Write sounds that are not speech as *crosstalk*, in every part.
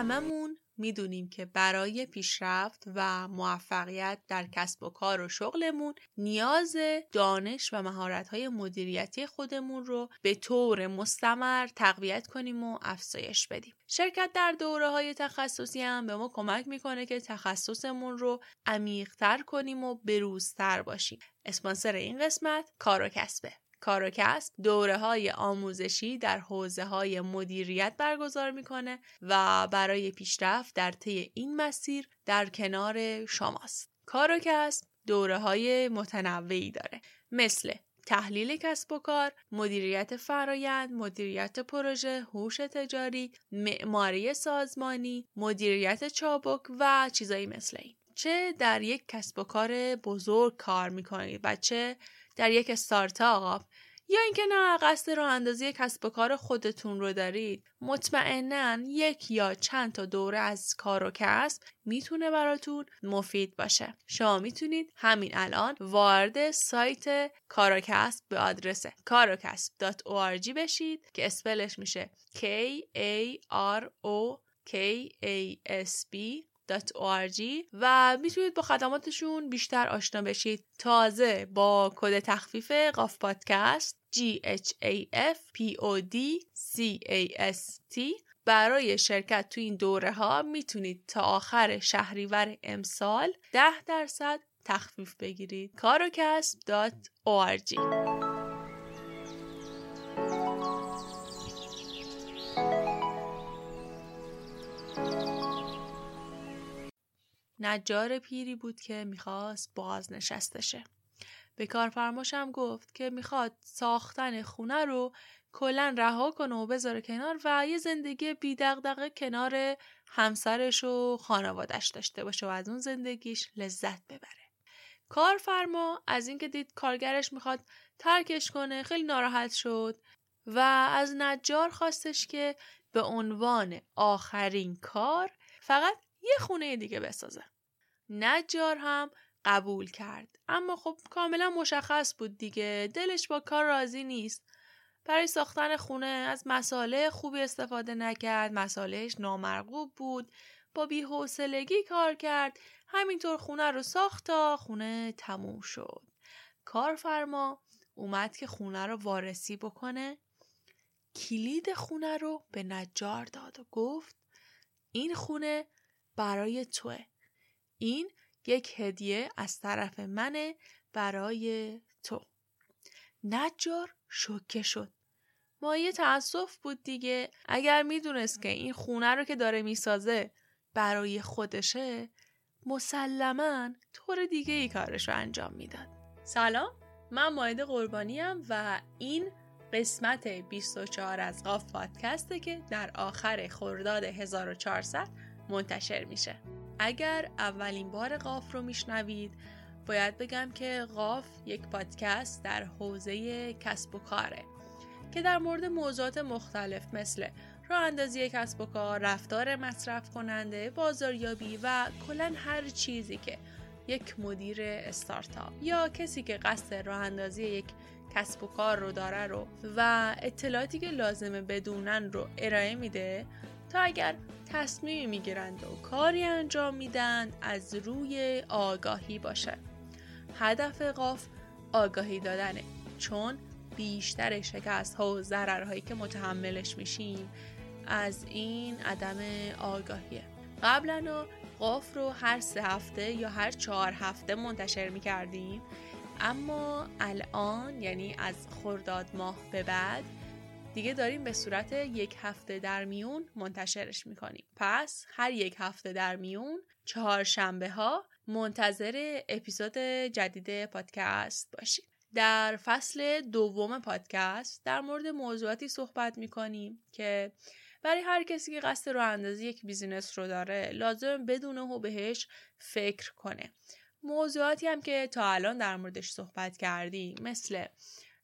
هممون می‌دونیم که برای پیشرفت و موفقیت در کسب و کار و شغلمون نیاز دانش و مهارت‌های مدیریتی خودمون رو به طور مستمر تقویت کنیم و افزایش بدیم. شرکت در دوره های تخصصی هم به ما کمک می‌کنه که تخصصمون رو عمیقتر کنیم و بروزتر باشیم. اسپانسر این قسمت کار و کسبه. کار و کسب دوره های آموزشی در حوزه های مدیریت برگزار می‌کنه و برای پیشرفت در طی این مسیر در کنار شماست. کار و کسب دوره های متنوعی داره مثل تحلیل کسب و کار، مدیریت فرایند، مدیریت پروژه، هوش تجاری، معماری سازمانی، مدیریت چابک و چیزایی مثل این. چه در یک کسب و کار بزرگ کار می‌کنید و چه در یک استارتاپ. یا اینکه نه قصد راه اندازی کسب و کار خودتون رو دارید. مطمئنا یک یا چند تا دوره از کار و کسب می‌تونه براتون مفید باشه. شما می‌تونید همین الان وارد سایت کاروکسب به آدرس کاروکسب.org بشید که اسپلش میشه K A R O K A S B و می‌تونید با خدماتشون بیشتر آشنا بشید. تازه با کد تخفیف قاف پادکست G H A F P O D C A S T برای شرکت تو این دوره ها می‌تونید تا آخر شهریور امسال 10 درصد تخفیف بگیرید. کاروکسب.org نجار پیری بود که می‌خواست بازنشسته شه. به کارفرماشم گفت که می‌خواد ساختن خونه رو کلا رها کنه و بذاره کنار و یه زندگی بی دغدغه کنار همسرش و خانوادش داشته باشه و از اون زندگیش لذت ببره. کارفرما از اینکه دید کارگرش می‌خواد ترکش کنه خیلی ناراحت شد و از نجار خواستش که به عنوان آخرین کار فقط یه خونه دیگه بسازه. نجار هم قبول کرد. اما خب کاملا مشخص بود دیگه. دلش با کار راضی نیست. برای ساختن خونه از مساله خوبی استفاده نکرد. مسالهش نامرغوب بود. با بیحوصلگی کار کرد. همینطور خونه رو ساخت تا خونه تموم شد. کارفرما اومد که خونه رو وارسی بکنه. کلید خونه رو به نجار داد و گفت این خونه برای توه. این یک هدیه از طرف منه برای تو. نجار شوکه شد. مایه تاسف بود دیگه. اگر می‌دونست که این خونه رو که داره می‌سازه برای خودشه مسلما طور دیگه ای کارش رو انجام می‌داد. سلام من ماید قربانیم و این قسمت 24 از قاف پادکسته که در آخر خرداد 1400 منتشر میشه. اگر اولین بار قاف رو میشنوید باید بگم که قاف یک پادکست در حوزه کسب و کاره که در مورد موضوعات مختلف مثل راه اندازی کسب و کار، رفتار مصرف کننده، بازاریابی و کلا هر چیزی که یک مدیر استارتاپ یا کسی که قصد راه اندازی یک کسب و کار رو داره رو و اطلاعاتی که لازمه بدونن رو ارائه میده تا اگر تصمیمی می‌گیرند و کاری انجام میدن از روی آگاهی باشه. هدف قاف آگاهی دادنه. چون بیشتر شکست ها و ضررهایی که متحملش میشیم از این عدم آگاهیه. قبلا قاف رو هر سه هفته یا هر چهار هفته منتشر می‌کردیم. اما الان یعنی از خرداد ماه به بعد دیگه داریم به صورت یک هفته در میون منتشرش می‌کنیم. پس هر یک هفته در میون چهار شنبه ها منتظر اپیزود جدید پادکست باشید. در فصل دوم پادکست در مورد موضوعاتی صحبت می‌کنیم که برای هر کسی که قصد راه اندازی یک business رو داره لازم بدونه و بهش فکر کنه. موضوعاتی هم که تا الان در موردش صحبت کردیم مثل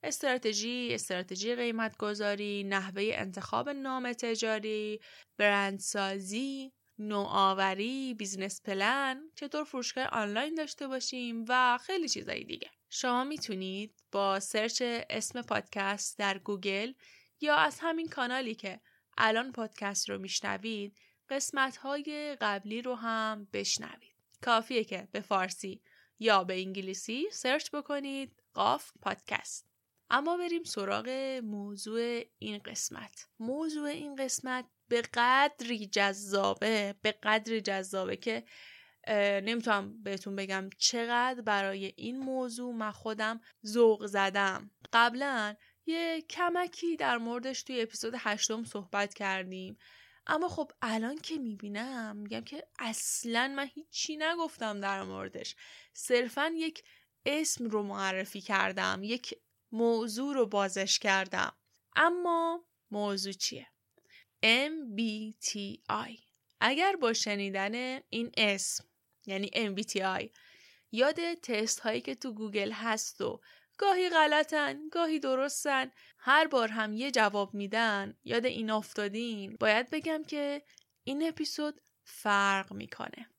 استراتژی، استراتژی قیمت گذاری، نحوه انتخاب نام تجاری، برندسازی، نوآوری، business plan، چطور فروشگاه آنلاین داشته باشیم و خیلی چیزایی دیگه. شما می‌تونید با search اسم پادکست در گوگل یا از همین کانالی که الان پادکست رو میشنوید قسمت های قبلی رو هم بشنوید. کافیه که به فارسی یا به انگلیسی search بکنید. قاف پادکست. اما بریم سراغ موضوع این قسمت. موضوع این قسمت به قدری جذابه به قدری جذابه که نمی‌تونم بهتون بگم چقدر برای این موضوع من خودم ذوق زدم. قبلا یه کمکی در موردش توی اپیزود هشتم صحبت کردیم. اما خب الان که می‌بینم میگم که اصلا من هیچی نگفتم در موردش. صرفا یک اسم رو معرفی کردم یک موضوع رو بازش کردم. اما موضوع چیه؟ MBTI اگر با شنیدن این اسم یعنی MBTI یاد تست هایی که تو گوگل هست و گاهی غلطن گاهی درستن هر بار هم یه جواب میدن یاد این افتادین باید بگم که این اپیزود فرق می‌کنه.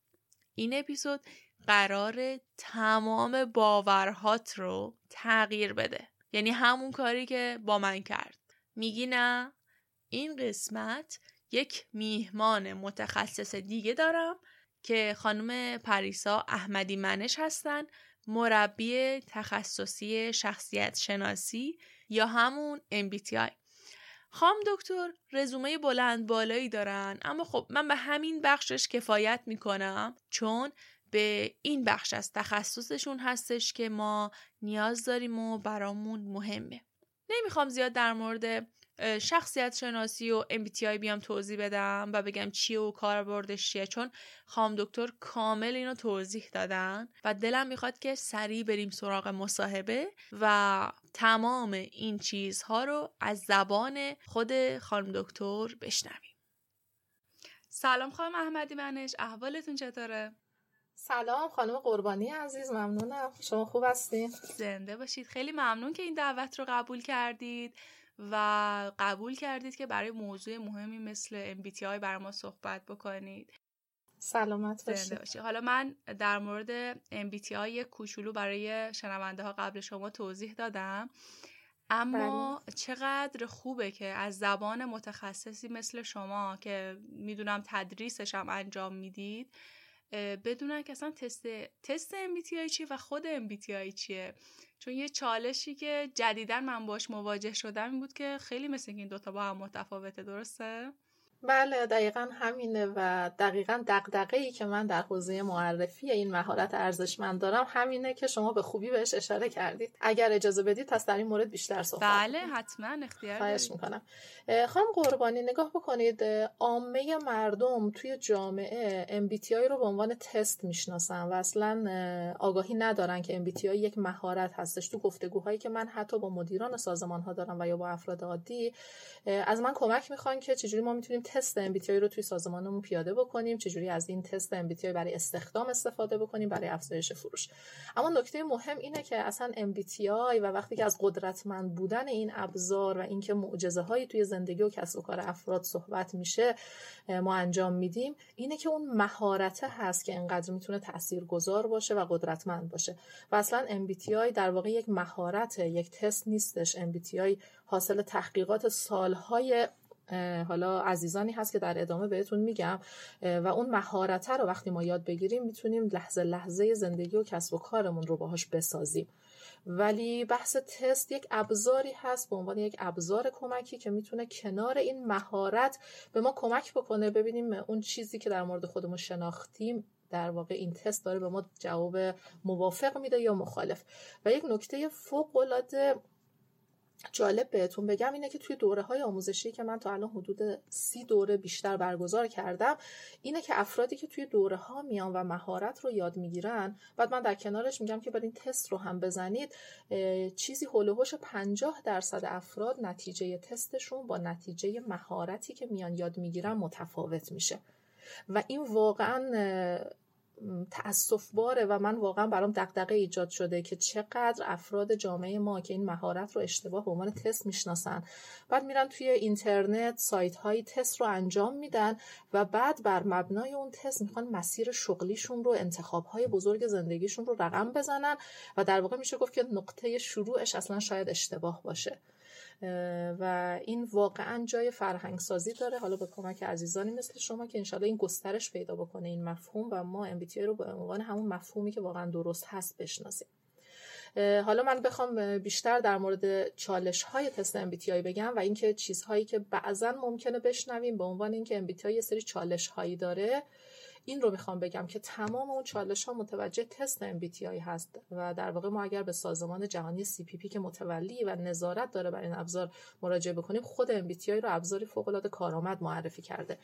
این اپیزود قرار تمام باورهات رو تغییر بده. یعنی همون کاری که با من کرد. میگی نه این قسمت یک میهمان متخصص دیگه دارم که خانم پریسا احمدی منش هستن مربی تخصصی شخصیت شناسی یا همون MBTI خام دکتر رزومه بلند بالایی دارن اما خب من به همین بخشش کفایت می‌کنم چون به این بخش از تخصصشون هستش که ما نیاز داریم و برامون مهمه نمی‌خوام زیاد در مورد شخصیت شناسی و MBTI بیام توضیح بدم و بگم چیه و کاربردش چیه چون خام دکتر کامل اینو توضیح دادن و دلم می‌خواد که سریع بریم سراغ مصاحبه و تمام این چیزها رو از زبان خود خانم دکتر بشنویم سلام خانم احمدی منش احوالتون چطوره؟ سلام خانم قربانی عزیز ممنونم. شما خوب هستین؟ زنده باشید. خیلی ممنون که این دعوت رو قبول کردید و قبول کردید که برای موضوع مهمی مثل MBTI برای ما صحبت بکنید. سلامت باشید. حالا من در مورد MBTI یک کوچولو برای شنونده ها قبل شما توضیح دادم. اما بله. چقدر خوبه که از زبان متخصصی مثل شما که می‌دونم تدریسش هم انجام می‌دید بدونن که اصلا تست تست MBTI چیه و خود MBTI چیه چون یه چالشی که جدیدا من باش مواجه شدم این بود که خیلی مثل این دوتا با هم متفاوته درسته؟ بله دقیقا همینه و دقیقا دقدقه ای که من در حوزه معرفی این مهارت ارزشمند دارم همینه که شما به خوبی بهش اشاره کردید. اگر اجازه بدید پس در این مورد بیشتر صحبت بله حتما اختیار خواهش می‌کنم. خانم قربانی نگاه بکنید عامه مردم توی جامعه MBTI رو به عنوان تست می‌شناسن و اصلا آگاهی ندارن که MBTI یک مهارت هستش. تو گفتگوهایی که من حتی با مدیران سازمان ها دارم و یا با افراد عادی از من کمک می‌خوان که چجوری ما می‌تونیم تست MBTI رو توی سازمانمون پیاده بکنیم چجوری از این تست MBTI برای استخدام استفاده بکنیم برای افزایش فروش. اما نکته مهم اینه که اصلا MBTI و وقتی که از قدرتمند بودن این ابزار و اینکه معجزه هایی توی زندگی و کسب و کار افراد صحبت میشه ما انجام میدیم اینه که اون مهارته هست که انقدر می‌تونه تاثیرگذار باشه و قدرتمند باشه. و اصلا MBTI در واقع یک مهارت یک تست نیستش. MBTI حاصل تحقیقات سالهای حالا عزیزانی هست که در ادامه بهتون میگم. و اون مهارت رو وقتی ما یاد بگیریم می‌تونیم لحظه لحظه زندگی و کسب و کارمون رو باهاش بسازیم. ولی بحث تست یک ابزاری هست به عنوان یک ابزار کمکی که می‌تونه کنار این مهارت به ما کمک بکنه. ببینیم اون چیزی که در مورد خودمون شناختیم در واقع این تست داره به ما جواب موافق میده یا مخالف. و یک نکته فوق العاده جالب بهتون بگم اینه که توی دوره های آموزشی که من تا الان حدود سی دوره بیشتر برگزار کردم اینه که افرادی که توی دوره ها میان و مهارت رو یاد می‌گیرن بعد من در کنارش میگم که برین تست رو هم بزنید چیزی هلوهوش 50 درصد افراد نتیجه تستشون با نتیجه مهارتی که میان یاد می‌گیرن متفاوت میشه. و این واقعا تاسف باره و من واقعا برام دغدغه ایجاد شده که چقدر افراد جامعه ما که این مهارت رو اشتباه به عنوان تست می‌شناسن. بعد میرن توی اینترنت سایت های تست رو انجام میدن و بعد بر مبنای اون تست می‌خوان مسیر شغلیشون رو انتخاب های بزرگ زندگیشون رو رقم بزنن و در واقع میشه گفت که نقطه شروعش اصلا شاید اشتباه باشه. و این واقعا جای فرهنگ سازی داره. حالا به کمک عزیزانی مثل شما که انشالله این گسترش پیدا بکنه این مفهوم و ما MBTI رو به عنوان همون مفهومی که واقعا درست هست بشناسیم. حالا من بخوام بیشتر در مورد چالش های تست MBTI بگم و اینکه چیزهایی که بعضا ممکنه بشنویم به عنوان اینکه MBTI یه سری چالش هایی داره. این رو می‌خوام بگم که تمام اون چالش ها متوجه تست MBTI هست و در واقع ما اگر به سازمان جهانی CPP که متولی و نظارت داره بر این ابزار مراجعه بکنیم خود MBTI رو ابزاری فوق العاده کارآمد معرفی کرده.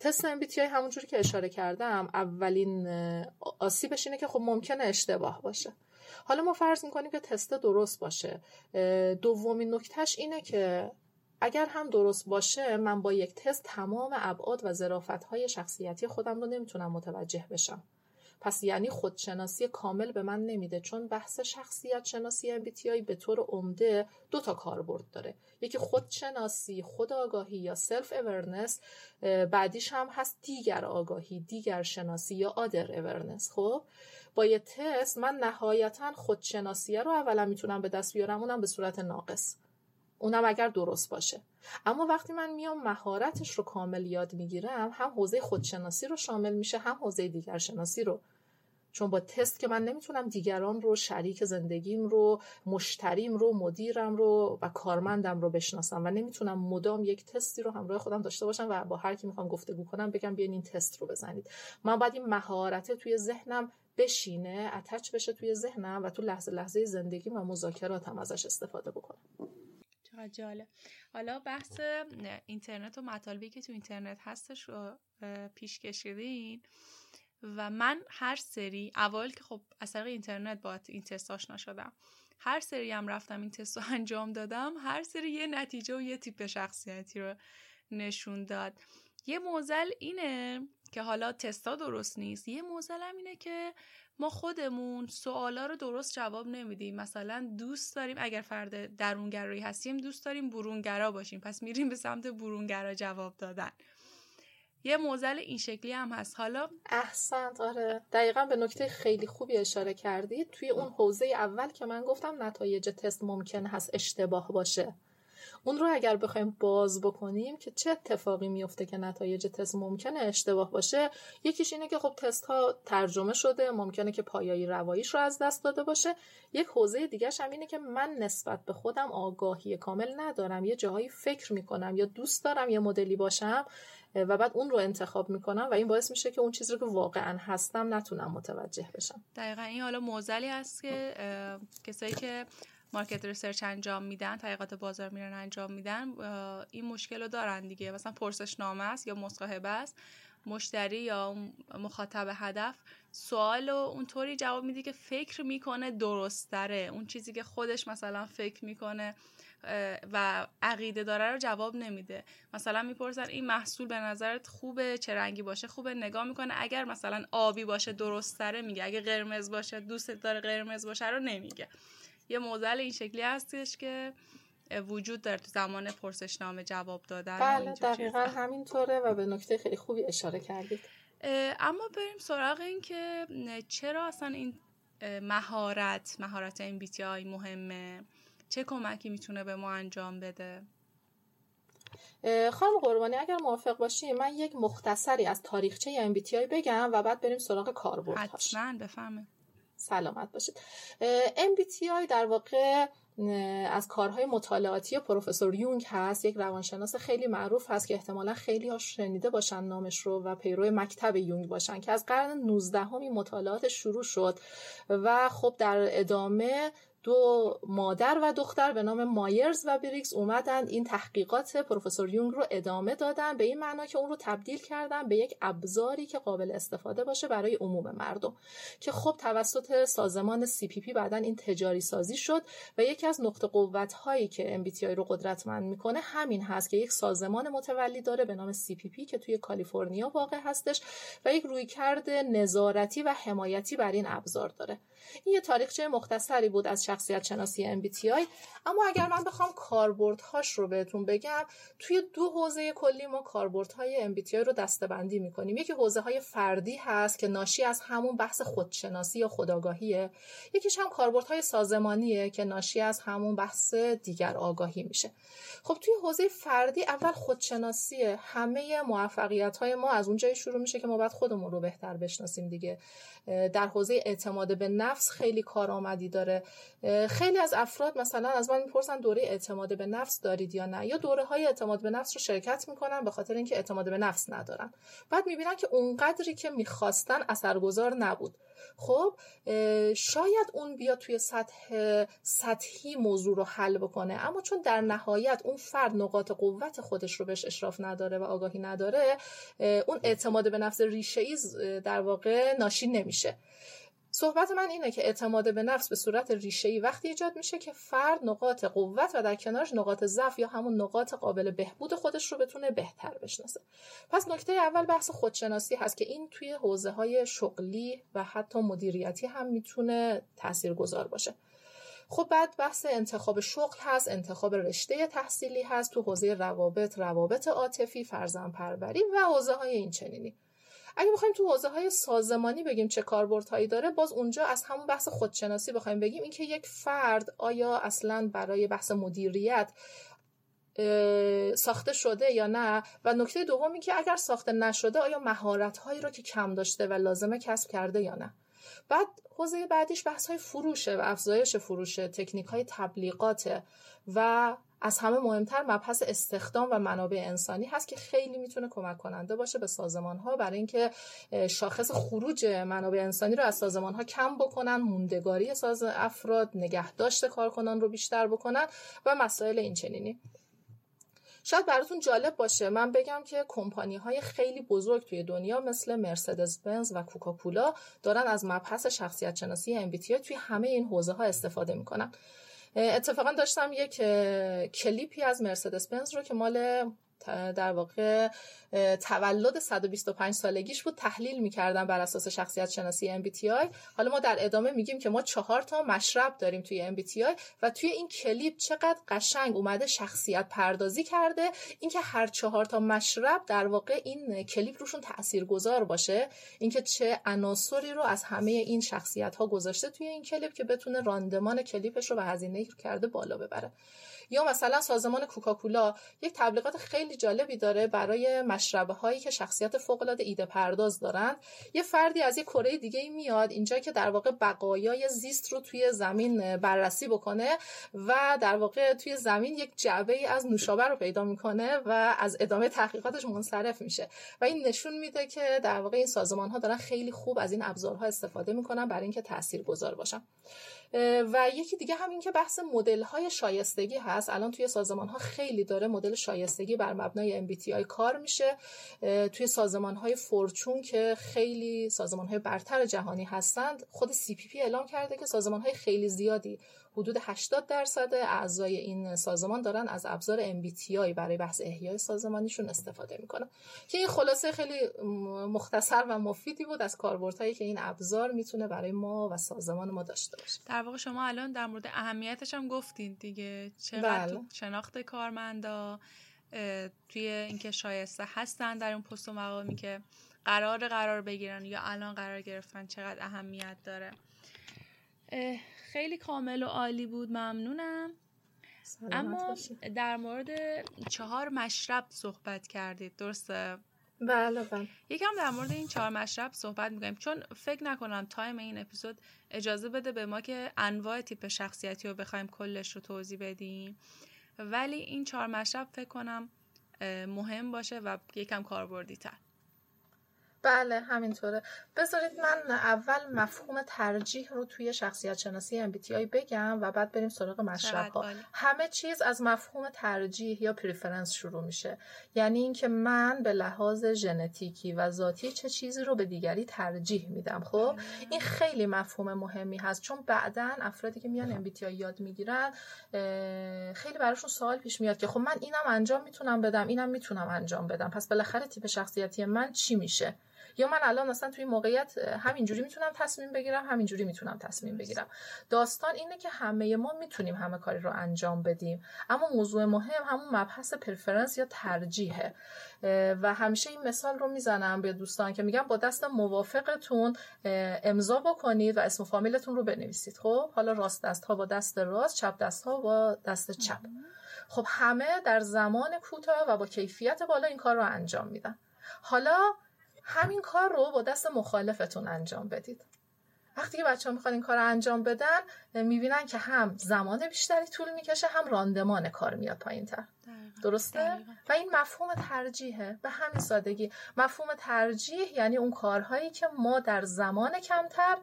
تست MBTI همونجوری که اشاره کردم اولین آسیبش اینه که خب ممکنه اشتباه باشه. حالا ما فرض می‌کنیم که تست درست باشه. دومین نکتهش اینه که اگر هم درست باشه من با یک تست تمام ابعاد و ظرافت های شخصیتی خودم رو نمی‌تونم متوجه بشم. پس یعنی خودشناسی کامل به من نمیده چون بحث شخصیت شناسی MBTI به طور عمده دو تا کاربرد داره. یکی خودشناسی خود آگاهی یا self awareness بعدیش هم هست دیگر آگاهی دیگر شناسی یا آدر اورنس خب؟ با یه تست من نهایتا خودشناسیه رو اولا می‌تونم به دست بیارم اونم به صورت ناقص. اونم اگر درست باشه. اما وقتی من میام مهارتش رو کامل یاد می‌گیرم هم حوزه خودشناسی رو شامل میشه هم حوزه دیگر شناسی رو. چون با تست که من نمی‌تونم دیگران رو شریک زندگیم رو مشتریم رو مدیرم رو و کارمندم رو بشناسم و نمی‌تونم مدام یک تستی رو همراه خودم داشته باشم و با هر کی می‌خوام گفتگو کنم بگم بیاین این تست رو بزنید. من باید این مهارت توی ذهنم بشینه اتچ بشه توی ذهنم و تو لحظه لحظه زندگی و مذاکراتم ازش استفاده بکنم. چقدر جالب. حالا بحث اینترنت و مطالبی که تو اینترنت هستش رو پیش کشیدین. و من هر سری اول که خب از طریق اینترنت با این تست آشنا شدم هر سری هم رفتم این تست رو انجام دادم هر سری یه نتیجه و یه تیپ شخصیتی رو نشون داد. یه موزل اینه که حالا تستا درست نیست. یه موزل هم اینه که ما خودمون سوالا رو درست جواب نمیدیم. مثلا دوست داریم اگر فرد درونگرایی هستیم دوست داریم برونگرا باشیم. پس میریم به سمت برونگرا جواب دادن. یه موزل این شکلی هم هست. حالا احسنت آره. دقیقا به نکته خیلی خوبی اشاره کردید توی اون حوزه اول که من گفتم نتایج تست ممکن هست اشتباه باشه. اون رو اگر بخوایم باز بکنیم که چه اتفاقی میفته که نتایج تست ممکنه اشتباه باشه یکیش اینه که خب تست ها ترجمه شده ممکنه که پایایی رواییش رو از دست داده باشه. یک حوزه دیگه هم اینه که من نسبت به خودم آگاهی کامل ندارم یه جاهایی فکر می‌کنم یا دوست دارم یه مدلی باشم و بعد اون رو انتخاب می‌کنم و این باعث میشه که اون چیزی رو که واقعا هستم نتونم متوجه بشم. دقیقا این حالا موزلی هست که کسایی که market research انجام میدن تحقیقات بازار میرن انجام میدن این مشکل رو دارن دیگه. مثلا پرسشنامه است یا مصاحبه است مشتری یا مخاطب هدف سوال و اونطوری جواب میده که فکر می‌کنه درستره اون چیزی که خودش مثلا فکر می‌کنه و عقیده داره رو جواب نمیده. مثلا می‌پرسن این محصول به نظرت خوبه چه رنگی باشه؟ خوبه. نگاه می‌کنه اگر مثلا آبی باشه درستره میگه. اگه قرمز باشه دوست داره قرمز باشه رو نمیگه. یه موزل این شکلی هستش که وجود داره تو زمان پرسشنامه جواب دادن بله دقیقا همینطوره و به نکته خیلی خوبی اشاره کردید. اما بریم سراغ این که چرا اصلا این مهارت مهارت MBTI مهمه؟ چه کمکی می‌تونه به ما انجام بده؟ خانم قربانی اگر موافق باشی من یک مختصری از تاریخچه MBTI بگم و بعد بریم سراغ کاربردهاش. حتما بفهمه سلامت باشید. MBTI در واقع از کارهای مطالعاتی پروفسور یونگ هست. یک روانشناس خیلی معروف هست که احتمالا خیلی ها شنیده باشن نامش رو و پیرو مکتب یونگ باشن که از قرن 19 همی مطالعات شروع شد و خب در ادامه دو مادر و دختر به نام مایرز و بریکس اومدن. این تحقیقات پروفسور یونگ رو ادامه دادن. به این معنا که اون رو تبدیل کردن به یک ابزاری که قابل استفاده باشه برای عموم مردم. که خب توسط سازمان CPP بعدا این تجاری سازی شد و یکی از نقطه قوت هایی که MBTI رو قدرتمند می‌کنه همین هست که یک سازمان متولی داره به نام CPP که توی کالیفرنیا واقع هستش و یک رویکرد نظارتی و حمایتی بر این ابزار داره. این یه تاریخچه مختصری بود از شخصیت شناسی MBTI اما اگر من بخوام کاربردهاش رو بهتون بگم توی دو حوزه کلی ما کاربردهای MBTI رو دستبندی می‌کنیم. یکی حوزه های فردی هست که ناشی از همون بحث خودشناسی یا خودآگاهیه. یکیش هم کاربردهای سازمانیه که ناشی از همون بحث دیگر آگاهی میشه. خب توی حوزه فردی اول خودشناسی همه موفقیت های ما از اونجایی شروع میشه که ما باید خودمون رو بهتر بشناسیم دیگه. در حوزه اعتماد به نفس خیلی کارآمدی داره. خیلی از افراد مثلا از من می‌پرسن دوره اعتماد به نفس دارید یا نه؟ یا دوره های اعتماد به نفس رو شرکت می‌کنن به خاطر اینکه اعتماد به نفس ندارن. بعد می‌بینن که اونقدری که می‌خواستن اثرگذار نبود. خب شاید اون بیا توی سطح سطحی موضوع رو حل بکنه. اما چون در نهایت اون فرد نقاط قوت خودش رو بهش اشراف نداره و آگاهی نداره اون اعتماد به نفس ریشه ای در واقع ناشی نمیشه. صحبت من اینه که اعتماد به نفس به صورت ریشه وقتی ایجاد میشه که فرد نقاط قوت و در کنارش نقاط ضعف یا همون نقاط قابل بهبود خودش رو بتونه بهتر بشناسه. پس نکته اول بحث خودشناسی هست که این توی حوزه های شغلی و حتی مدیریتی هم می‌تونه تاثیرگذار باشه. خب بعد بحث انتخاب شغل هست انتخاب رشته تحصیلی هست تو حوزه روابط روابط عاطفی فرزند پروری و حوزه های این چنینی اگه بخوایم تو حوزه های سازمانی بگیم چه کاربردهایی داره باز اونجا از همون بحث خودشناسی بخوایم بگیم. اینکه یک فرد آیا اصلا برای بحث مدیریت ساخته شده یا نه؟ و نکته دوم که اگر ساخته نشده آیا مهارت هایی رو که کم داشته و لازمه کسب کرده یا نه؟ بعد حوزه بعدیش بحث های فروشه و افزایش فروشه تکنیک های تبلیغات و از همه مهمتر مبحث استخدام و منابع انسانی هست که خیلی می‌تونه کمک کننده باشه به سازمان ها برای اینکه شاخص خروج منابع انسانی رو از سازمان ها کم بکنن موندگاری ساز افراد نگهداشت کارکنان رو بیشتر بکنن و مسائل این چنینی شاید براتون جالب باشه من بگم که کمپانی های خیلی بزرگ توی دنیا مثل مرسدس بنز و کوکاکولا دارن از مبحث شخصیت شناسی MBTI توی همه این حوزه ها استفاده می‌کنن. اتفاقا داشتم یک کلیپی از مرسدس بنز رو که مال در واقع تولد 125 سالگیش بود تحلیل می‌کردم بر اساس شخصیت شناسی MBTI حالا ما در ادامه میگیم که ما چهار تا مشرب داریم توی MBTI و توی این کلیپ چقدر قشنگ اومده شخصیت پردازی کرده. اینکه هر چهار تا مشرب در واقع این کلیپ روشون تاثیرگذار باشه اینکه چه عناصری رو از همه این شخصیت ها گذاشته توی این کلیپ که بتونه راندمان کلیپش رو به هزینه کرده بالا ببره. یا مثلا سازمان کوکاکولا یک تبلیغات خیلی جالبی داره برای مشربه هایی که شخصیت فوق العاده ایده پرداز دارن یه فردی از یه کره دیگه میاد اینجا که در واقع بقایای زیست رو توی زمین بررسی بکنه و در واقع توی زمین یک جعبه ای از نوشابه رو پیدا می‌کنه و از ادامه تحقیقاتش منصرف میشه. و این نشون میده که در واقع این سازمان ها دارن خیلی خوب از این ابزارها استفاده می‌کنن برای اینکه تاثیرگذار باشن. و یکی دیگه هم این که بحث مدل های شایستگی هست. الان توی سازمان ها خیلی داره مدل شایستگی بر مبنای MBTI کار میشه. توی سازمان های فورچون که خیلی سازمان های برتر جهانی هستند خود CPP اعلام کرده که سازمان های خیلی زیادی حدود 80 درصد اعضای این سازمان دارن از ابزار MBTI برای بحث احیای سازمانیشون استفاده می‌کنن. که این خلاصه خیلی مختصر و مفیدی بود از کاربردهایی که این ابزار می‌تونه برای ما و سازمان ما داشته باشه. در واقع شما الان در مورد اهمیتش هم گفتین دیگه. چقدر بله. شناخت کارمندا توی اینکه شایسته هستن در اون پست و مقامی که قرار قرار بگیرن یا الان قرار گرفتن چقدر اهمیت داره. خیلی کامل و عالی بود. ممنونم. اما در مورد چهار مشرب صحبت کردید. درسته؟ بله بله. یکم در مورد این چهار مشرب صحبت می‌کنیم. چون فکر نکنم تایم این اپیزود اجازه بده به ما که انواع تیپ شخصیتی رو بخوایم کلش رو توضیح بدیم. ولی این چهار مشرب فکر کنم مهم باشه و یکم کاربردی تر بله همینطوره. بذارید من اول مفهوم ترجیح رو توی شخصیت شناسی MBTI بگم و بعد بریم سراغ مشرب ها همه چیز از مفهوم ترجیح یا preference شروع میشه. یعنی اینکه من به لحاظ ژنتیکی و ذاتی چه چیزی رو به دیگری ترجیح میدم خب؟ این خیلی مفهوم مهمی هست. چون بعدا افرادی که میان MBTI یاد می‌گیرن خیلی براشون سوال پیش میاد که خب من اینم انجام می‌تونم بدم اینم می‌تونم انجام بدم. پس بالاخره تیپ شخصیتی من چی میشه؟ یا من الان مثلا توی موقعیت همینجوری می‌تونم تصمیم بگیرم همینجوری می‌تونم تصمیم بگیرم. داستان اینه که همه ما می‌تونیم همه کاری رو انجام بدیم. اما موضوع مهم همون مبحث پرفرنس یا ترجیحه. و همیشه این مثال رو می‌زنم به دوستان که میگم با دست موافقتون امضا بکنید و اسم فامیلتون رو بنویسید. خب حالا راست دست ها با دست راست چپ دست ها با دست چپ. خب همه در زمان کوتاه و با کیفیت بالا این کار رو انجام میدن. حالا همین کار رو با دست مخالفتون انجام بدید. وقتی که بچه ها می‌خوان این کار رو انجام بدن می‌بینن که هم زمان بیشتری طول می‌کشه هم راندمان کار میاد پایین تر درسته؟ و این مفهوم ترجیحه. به همین سادگی. مفهوم ترجیح یعنی اون کارهایی که ما در زمان کمتر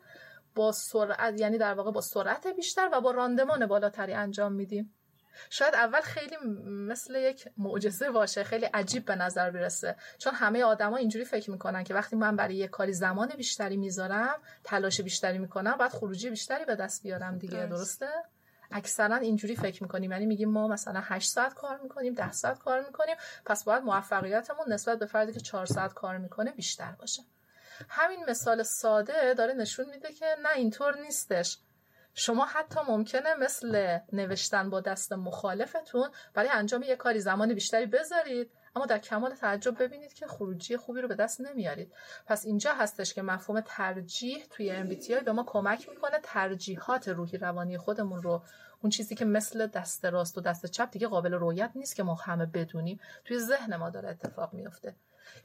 با سرعت یعنی در واقع با سرعت بیشتر و با راندمان بالاتری انجام میدیم. شاید اول خیلی مثل یک معجزه باشه خیلی عجیب به نظر برسه. چون همه آدما اینجوری فکر می‌کنن که وقتی من برای یه کاری زمان بیشتری می‌ذارم تلاش بیشتری می‌کنم بعد خروجی بیشتری به دست بیارم دیگه درسته؟ اکثرا اینجوری فکر می‌کنیم. یعنی میگیم ما مثلا 8 ساعت کار می‌کنیم 10 ساعت کار می‌کنیم پس باید موفقیتمون نسبت به فردی که 4 ساعت کار می‌کنه بیشتر باشه. همین مثال ساده داره نشون میده که نه اینطور نیستش. شما حتی ممکنه مثل نوشتن با دست مخالفتون برای انجام یک کاری زمان بیشتری بذارید اما در کمال تعجب ببینید که خروجی خوبی رو به دست نمیارید. پس اینجا هستش که مفهوم ترجیح توی MBTI به ما کمک می‌کنه ترجیحات روحی روانی خودمون رو اون چیزی که مثل دست راست و دست چپ دیگه قابل رویت نیست که ما همه بدونیم توی ذهن ما داره اتفاق میفته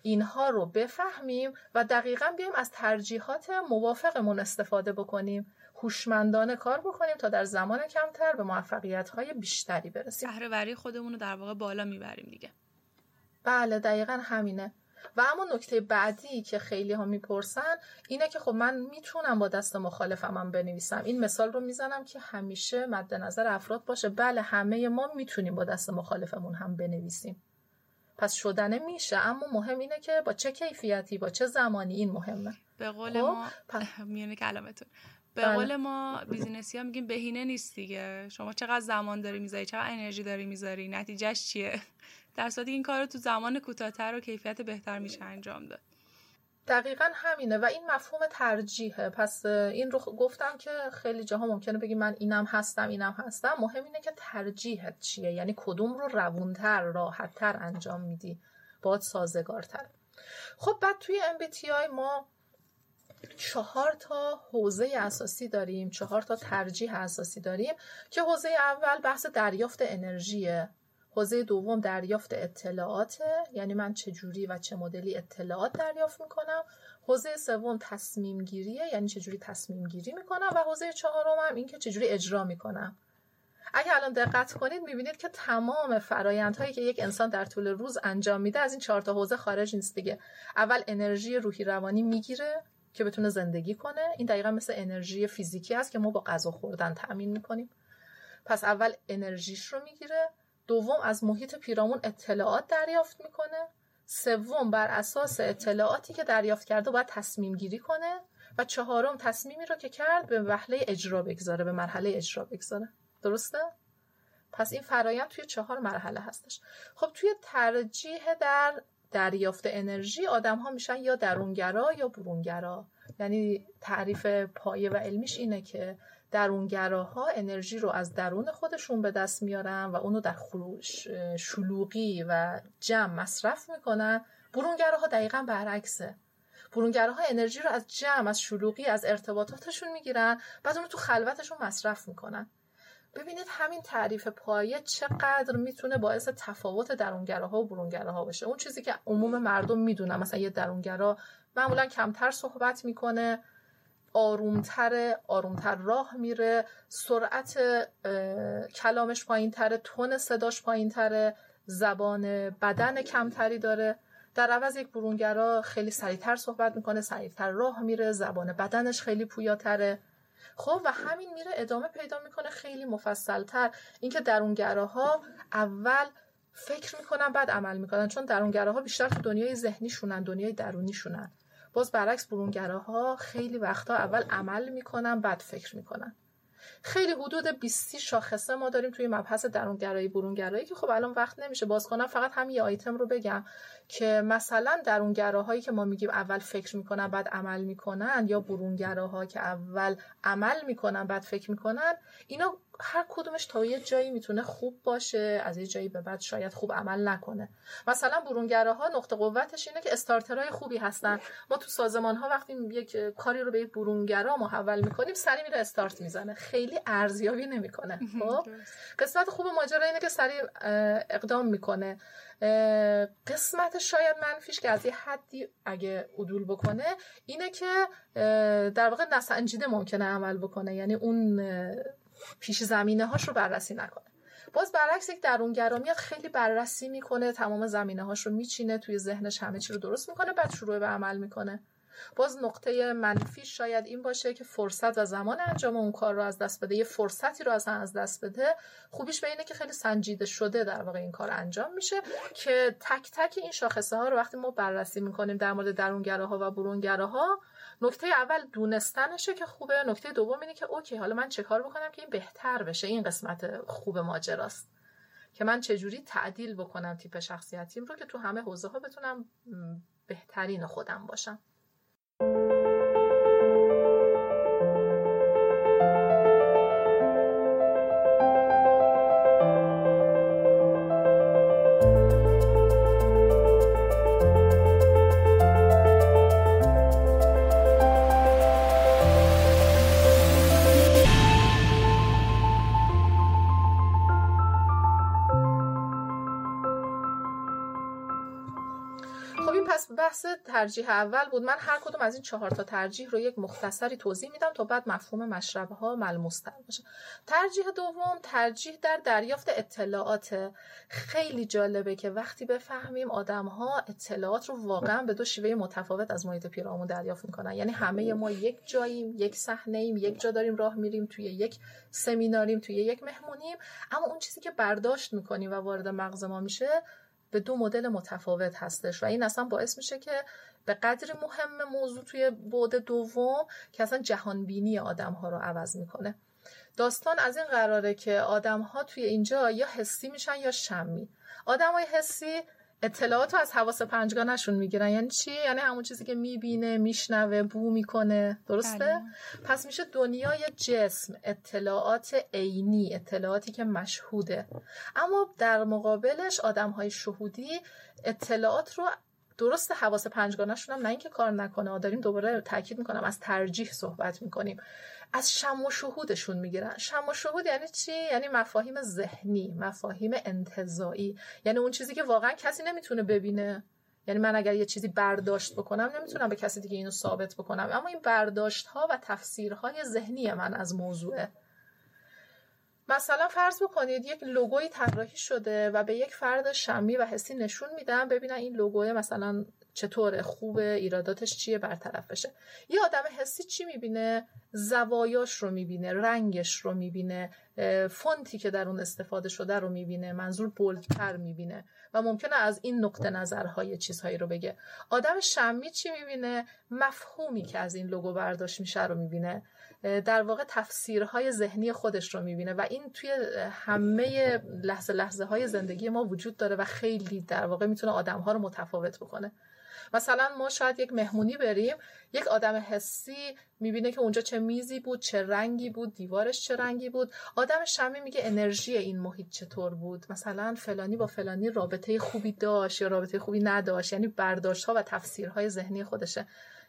اینها رو بفهمیم و دقیقا بیایم از ترجیحات موافقمون استفاده بکنیم. هوشمندانه کار بکنیم تا در زمان کمتر به موفقیت های بیشتری برسیم. بهرهوری خودمون رو در واقع بالا می‌بریم دیگه. بله دقیقا همینه. و اما نکته بعدی که خیلی ها می‌پرسن اینه که خب من می‌تونم با دست مخالفم هم بنویسم. این مثال رو می‌زنم که همیشه مد نظر افراد باشه. بله همه ما می‌تونیم با دست مخالفمون هم بنویسیم. پس شدنه میشه اما مهم اینه که با چه کیفیتی با چه زمانی این مهمه. به قول خب، ما *laughs* میونه کلامتون. به بله. قول ما بیزینسی ها میگیم بهینه نیست دیگه. شما چقدر زمان داری می‌ذاری چقدر انرژی داری می‌ذاری نتیجهش چیه؟ *laughs* در صورتی این کار رو تو زمان کوتاهتر و کیفیت بهتر میشه انجام داد. دقیقا همینه و این مفهوم ترجیحه. پس این رو گفتم که خیلی جاها ممکنه بگی من اینم هستم اینم هستم. مهم اینه که ترجیحت چیه؟ یعنی کدوم رو روونتر راحتتر انجام میدی؟ باد سازگارتر. خب بعد توی MBTI ما چهار تا حوزه اساسی داریم چهار تا ترجیح اساسی داریم که حوزه اول بحث دریافت انرژیه حوزه دوم دریافت اطلاعاته یعنی من چه جوری و چه مدلی اطلاعات دریافت می‌کنم. حوزه سوم تصمیم گیریه یعنی چه جوری تصمیم گیری می‌کنم. و حوزه چهارم هم این که چه جوری اجرا می‌کنم. اگه الان دقت کنید می‌بینید که تمام فرایندهایی که یک انسان در طول روز انجام میده از این چهار تا حوزه خارج نیست دیگه. اول انرژی روحی روانی می‌گیره که بتونه زندگی کنه. این دقیقا مثل انرژی فیزیکی است که ما با غذا خوردن تأمین می‌کنیم. پس اول انرژیش رو می‌گیره. دوم از محیط پیرامون اطلاعات دریافت می‌کنه. سوم بر اساس اطلاعاتی که دریافت کرده باید تصمیم گیری کنه. و چهارم تصمیمی رو که کرد به وحله اجرا بگذاره به مرحله اجرا بگذاره. درسته؟ پس این فرایند توی چهار مرحله هستش. خب توی ترجیح در دریافت انرژی آدم ها میشن یا درونگرا یا برونگرا. یعنی تعریف پایه و علمیش اینه که درونگراها انرژی رو از درون خودشون به دست میارن و اونو در شلوغی و جمع مصرف می‌کنن. برونگراها دقیقا برعکسه. برونگراها انرژی رو از جمع از شلوغی از ارتباطاتشون می‌گیرن بعد اونو تو خلوتشون مصرف می‌کنن. ببینید همین تعریف پایه چقدر می‌تونه باعث تفاوت درونگراها و برونگراها باشه اون چیزی که عموم مردم می‌دونن مثلا یه درونگرا معمولا کمتر صحبت می‌کنه آرومتر آرومتر راه میره سرعت کلامش پایین تره تون صداش پایین تره زبان بدن کمتری داره. در عوض یک برونگرا خیلی سریعتر صحبت می‌کنه سریعتر راه میره زبان بدنش خیلی پویاتره. خب و همین میره ادامه پیدا می‌کنه خیلی مفصلتر. اینکه درونگراها اول فکر می‌کنن بعد عمل می‌کنن. چون درونگراها بیشتر تو دنیای ذهنیشونن دنیای درونیشونن. باز برعکس برونگراها خیلی وقتا اول عمل می‌کنن بعد فکر می‌کنن. خیلی حدود 20 شاخصه ما داریم توی مبحث درونگرایی برونگرایی که خب الان وقت نمیشه. باز کنم فقط همین یه آیتم رو بگم که مثلا درونگراهایی که ما میگیم اول فکر می‌کنن بعد عمل می‌کنن یا برونگراها که اول عمل می‌کنن بعد فکر می‌کنن اینا هر کدومش تا یه جایی می‌تونه خوب باشه از یه جایی به بعد شاید خوب عمل نکنه. مثلا برونگراها نقطه قوتش اینه که استارترهای خوبی هستن. ما تو سازمان ها وقتی یک کاری رو به یک برونگرا محول می‌کنیم سری میره استارت می‌زنه. خیلی ارزیابی نمی‌کنه. *laughs* خب؟ قسمت خوب ماجرا اینه که سریع اقدام می‌کنه. قسمت شاید منفیش که از یه حدی اگه عدول بکنه اینه که در واقع نسنجیده ممکنه عمل بکنه. یعنی اون پیش زمینه هاش رو بررسی نکنه. باز برعکس یک درونگرا میاد خیلی بررسی می‌کنه تمام زمینه هاش رو میچینه توی ذهنش همه چی رو درست می‌کنه بعد شروع به عمل می‌کنه. باز نقطه منفی شاید این باشه که فرصت و زمان انجام اون کار رو از دست بده یه فرصتی رو اصلا از دست بده. خوبیش به اینه که خیلی سنجیده شده در واقع این کار انجام میشه که تک تک این شاخصه ها رو وقتی ما بررسی می‌کنیم در مورد درونگراها و برونگراها نکته اول دونستنشه که خوبه نکته دوم اینه که اوکی حالا من چه کار بکنم که این بهتر بشه؟ این قسمت خوب ماجراست. که من چجوری تعدیل بکنم تیپ شخصیتیم رو که تو همه حوزه ها بتونم بهترین خودم باشم. ترجیح اول بود. من هر کدوم از این چهار تا ترجیح رو یک مختصری توضیح میدم تا بعد مفهوم مشربه ها ملموس تر باشه. ترجیح دوم ترجیح در دریافت اطلاعات. خیلی جالبه که وقتی بفهمیم آدم ها اطلاعات رو واقعا به دو شیوه متفاوت از محیط پیرامون دریافت می‌کنن. یعنی همه ما یک جاییم یک صحنه ایم یک جا داریم راه میریم توی یک سمیناریم توی یک مهمونیم. اما اون چیزی که برداشت می‌کنیم و وارد مغز ما میشه به دو مدل متفاوت هستش و این اصلا باعث میشه که به قدر مهم موضوع توی بعد دوم که اصلا جهانبینی آدم ها رو عوض می‌کنه. داستان از این قراره که آدم ها توی اینجا یا حسی میشن یا شمی. آدم های حسی اطلاعات رو از حواس پنجگانشون می‌گیرن. یعنی چی؟ یعنی همون چیزی که می‌بینه میشنوه بو می‌کنه. درسته؟ بله. پس میشه دنیای جسم اطلاعات عینی اطلاعاتی که مشهوده. اما در مقابلش آدم های شهودی اطلاعات رو درست حواس پنجگانشون هم نه اینکه کار نکنه. داریم دوباره تاکید می‌کنم از ترجیح صحبت می‌کنیم. از شم و شهودشون می‌گیرن. شم و شهود یعنی چی؟ یعنی مفاهیم ذهنی مفاهیم انتظایی. یعنی اون چیزی که واقعا کسی نمی‌تونه ببینه. یعنی من اگر یه چیزی برداشت بکنم نمی‌تونم به کسی دیگه اینو ثابت بکنم. اما این برداشت ها و تفسیرهای ذهنی من از موضوعه. مثلا فرض بکنید یک لوگوی طراحی شده و به یک فرد شمی و حسی نشون میدم ببینن این لوگوی مثلا چطوره خوبه ایراداتش چیه برطرف بشه. یه آدم حسی چی می‌بینه؟ زوایاش رو می‌بینه رنگش رو می‌بینه فونتی که در اون استفاده شده رو می‌بینه منظور بولتر می‌بینه و ممکنه از این نقطه نظرهای چیزهایی رو بگه. آدم شمی چی می‌بینه؟ مفهومی که از این لوگو برداشت میشه رو می‌بینه. در واقع تفسیرهای ذهنی خودش رو می‌بینه و این توی همه لحظه لحظه های زندگی ما وجود داره و خیلی در واقع می‌تونه آدم ها رو متفاوت بکنه. مثلا ما شاید یک مهمونی بریم یک آدم حسی می‌بینه که اونجا چه میزی بود چه رنگی بود دیوارش چه رنگی بود. آدم شمی میگه انرژی این محیط چطور بود؟ مثلا فلانی با فلانی رابطه خوبی داشت یا رابطه خوبی نداشت؟ یعنی برداشت ها و تفسیرهای ذهنی خودشه.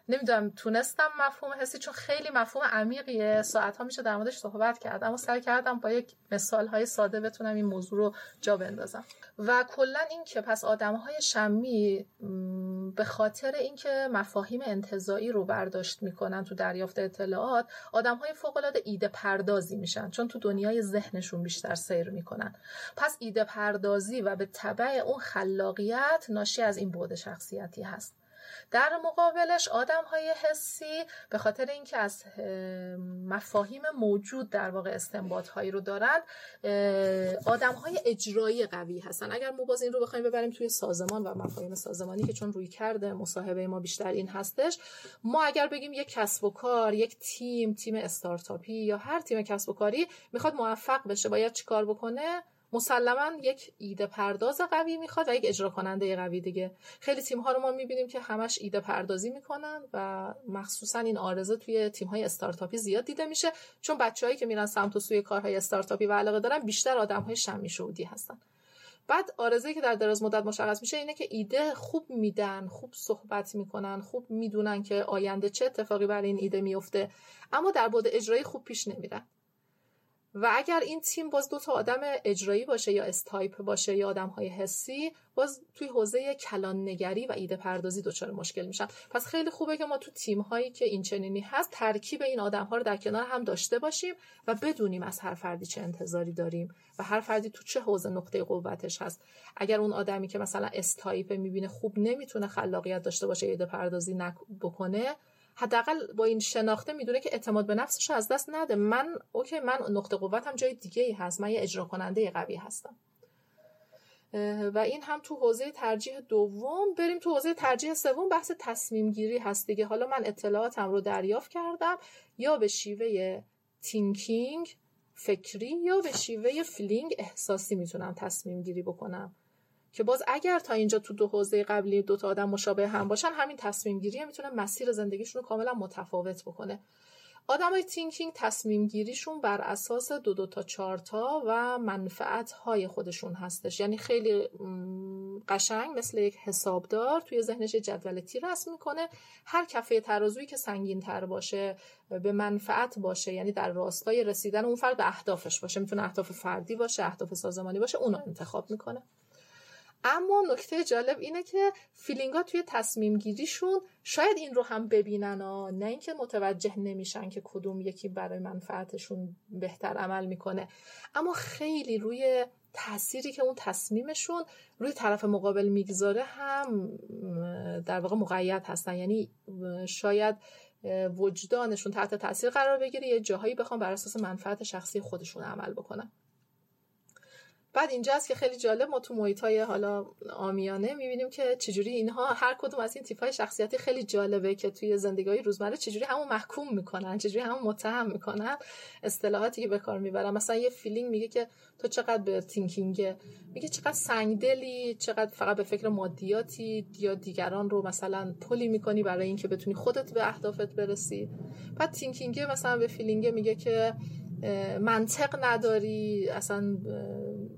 نمی‌دونم تونستم مفهوم حسی؟ چون خیلی مفهوم عمیقیه. ساعت ها میشه در موردش صحبت کرد. اما سعی کردم با یک مثال های ساده بتونم این موضوع رو جا بندازم. و کلا این که پس آدم های شمی به خاطر اینکه مفاهیم انتظایی رو برداشت می‌کنن تو دریافت اطلاعات آدم های فوق ایده پردازی میشن چون تو دنیای ذهنشون بیشتر سیر می‌کنن. پس ایده پردازی و به تبع اون خلاقیت ناشی از این بعد شخصیتی هست. در مقابلش آدم های حسی به خاطر اینکه از مفاهیم موجود در واقع استنباط هایی رو دارند آدم های اجرایی قوی هستن. اگر ما باز این رو بخوایم ببریم توی سازمان و مفاهیم سازمانی که چون روی کرده مصاحبه ما بیشتر این هستش ما اگر بگیم یک کسب و کار یک تیم تیم استارتاپی یا هر تیم کسب و کاری می‌خواد موفق بشه باید چیکار بکنه؟ مسلما یک ایده پرداز قوی می‌خواد و یک اجرا کننده قوی دیگه. خیلی تیم ها رو ما می‌بینیم که همش ایده پردازی می‌کنن و مخصوصا این آرزه توی تیم های استارتاپی زیاد دیده میشه چون بچههایی که میرن سمت و سوی کارهای استارتاپی و علاقه دارن بیشتر آدم های شمی شهودی هستن. بعد آرزه که در دراز مدت مشخص میشه اینه که ایده خوب میدن خوب صحبت می‌کنن خوب می‌دونن که آینده چه اتفاقی برای این ایده میفته اما در بعد اجرایی خوب پیش نمیرن و اگر این تیم باز دو تا آدم اجرایی باشه یا S type باشه یا آدم های حسی باز توی حوزه کلان نگری و ایده پردازی دچار مشکل میشن. پس خیلی خوبه که ما تو تیم هایی که این چنینی هست ترکیب این آدم ها رو در کنار هم داشته باشیم و بدونیم از هر فردی چه انتظاری داریم و هر فردی تو چه حوزه نقطه قوتش هست. اگر اون آدمی که مثلا S type می‌بینه خوب نمی‌تونه خلاقیت داشته باشه ایده پردازی بکنه حداقل با این شناخته می‌دونه که اعتماد به نفسش رو از دست نده. من okay من نقطه قوتم جای دیگه ای هست. من یه اجرا کننده قوی هستم. و این هم تو حوزه ترجیح دوم. بریم تو حوزه ترجیح سوم. بحث تصمیم گیری هست دیگه. حالا من اطلاعاتم رو دریافت کردم. یا به شیوه thinking فکری یا به شیوه feeling احساسی می‌تونم تصمیم گیری بکنم. که باز اگر تا اینجا تو دو حوزه قبلی دو تا آدم مشابه هم باشن همین تصمیم گیری می‌تونه مسیر زندگیشون رو کاملا متفاوت بکنه. آدمای thinking تصمیم گیریشون بر اساس دو دو تا چهار تا و منفعت های خودشون هستش. یعنی خیلی قشنگ مثل یک حسابدار توی ذهنش جدول تیر رسم می‌کنه. هر کفه ترازویی که سنگین تر باشه به منفعت باشه یعنی در راستای رسیدن اون فرد به اهدافش باشه. می‌تونه اهداف فردی باشه اهداف سازمانی باشه اونو انتخاب می‌کنه. اما نکته جالب اینه که فیلینگا توی تصمیم گیریشون شاید این رو هم ببینن ها. نه اینکه متوجه نمیشن که کدوم یکی برای منفعتشون بهتر عمل می‌کنه. اما خیلی روی تأثیری که اون تصمیمشون روی طرف مقابل می‌گذاره هم در واقع مقید هستن. یعنی شاید وجدانشون تحت تاثیر قرار بگیره یه جاهایی بخوام بر اساس منفعت شخصی خودشون عمل بکنن. بعد اینجاست که خیلی جالب ما تو محیط های حالا آمیانه می‌بینیم که چجوری اینها هر کدوم از این تیپ های شخصیتی خیلی جالبه که توی زندگی روزمره چجوری همون محکوم می‌کنن چجوری همون متهم می‌کنن اصطلاحاتی که به کار می‌برن. مثلا یه feeling میگه که تو چقدر به thinking میگه چقدر سنگدلی چقدر فقط به فکر مادیاتی یا دیگران رو مثلا پله می‌کنی برای اینکه بتونی خودت به اهدافت برسی. بعد thinking مثلا به feeling میگه که منطق نداری اصلا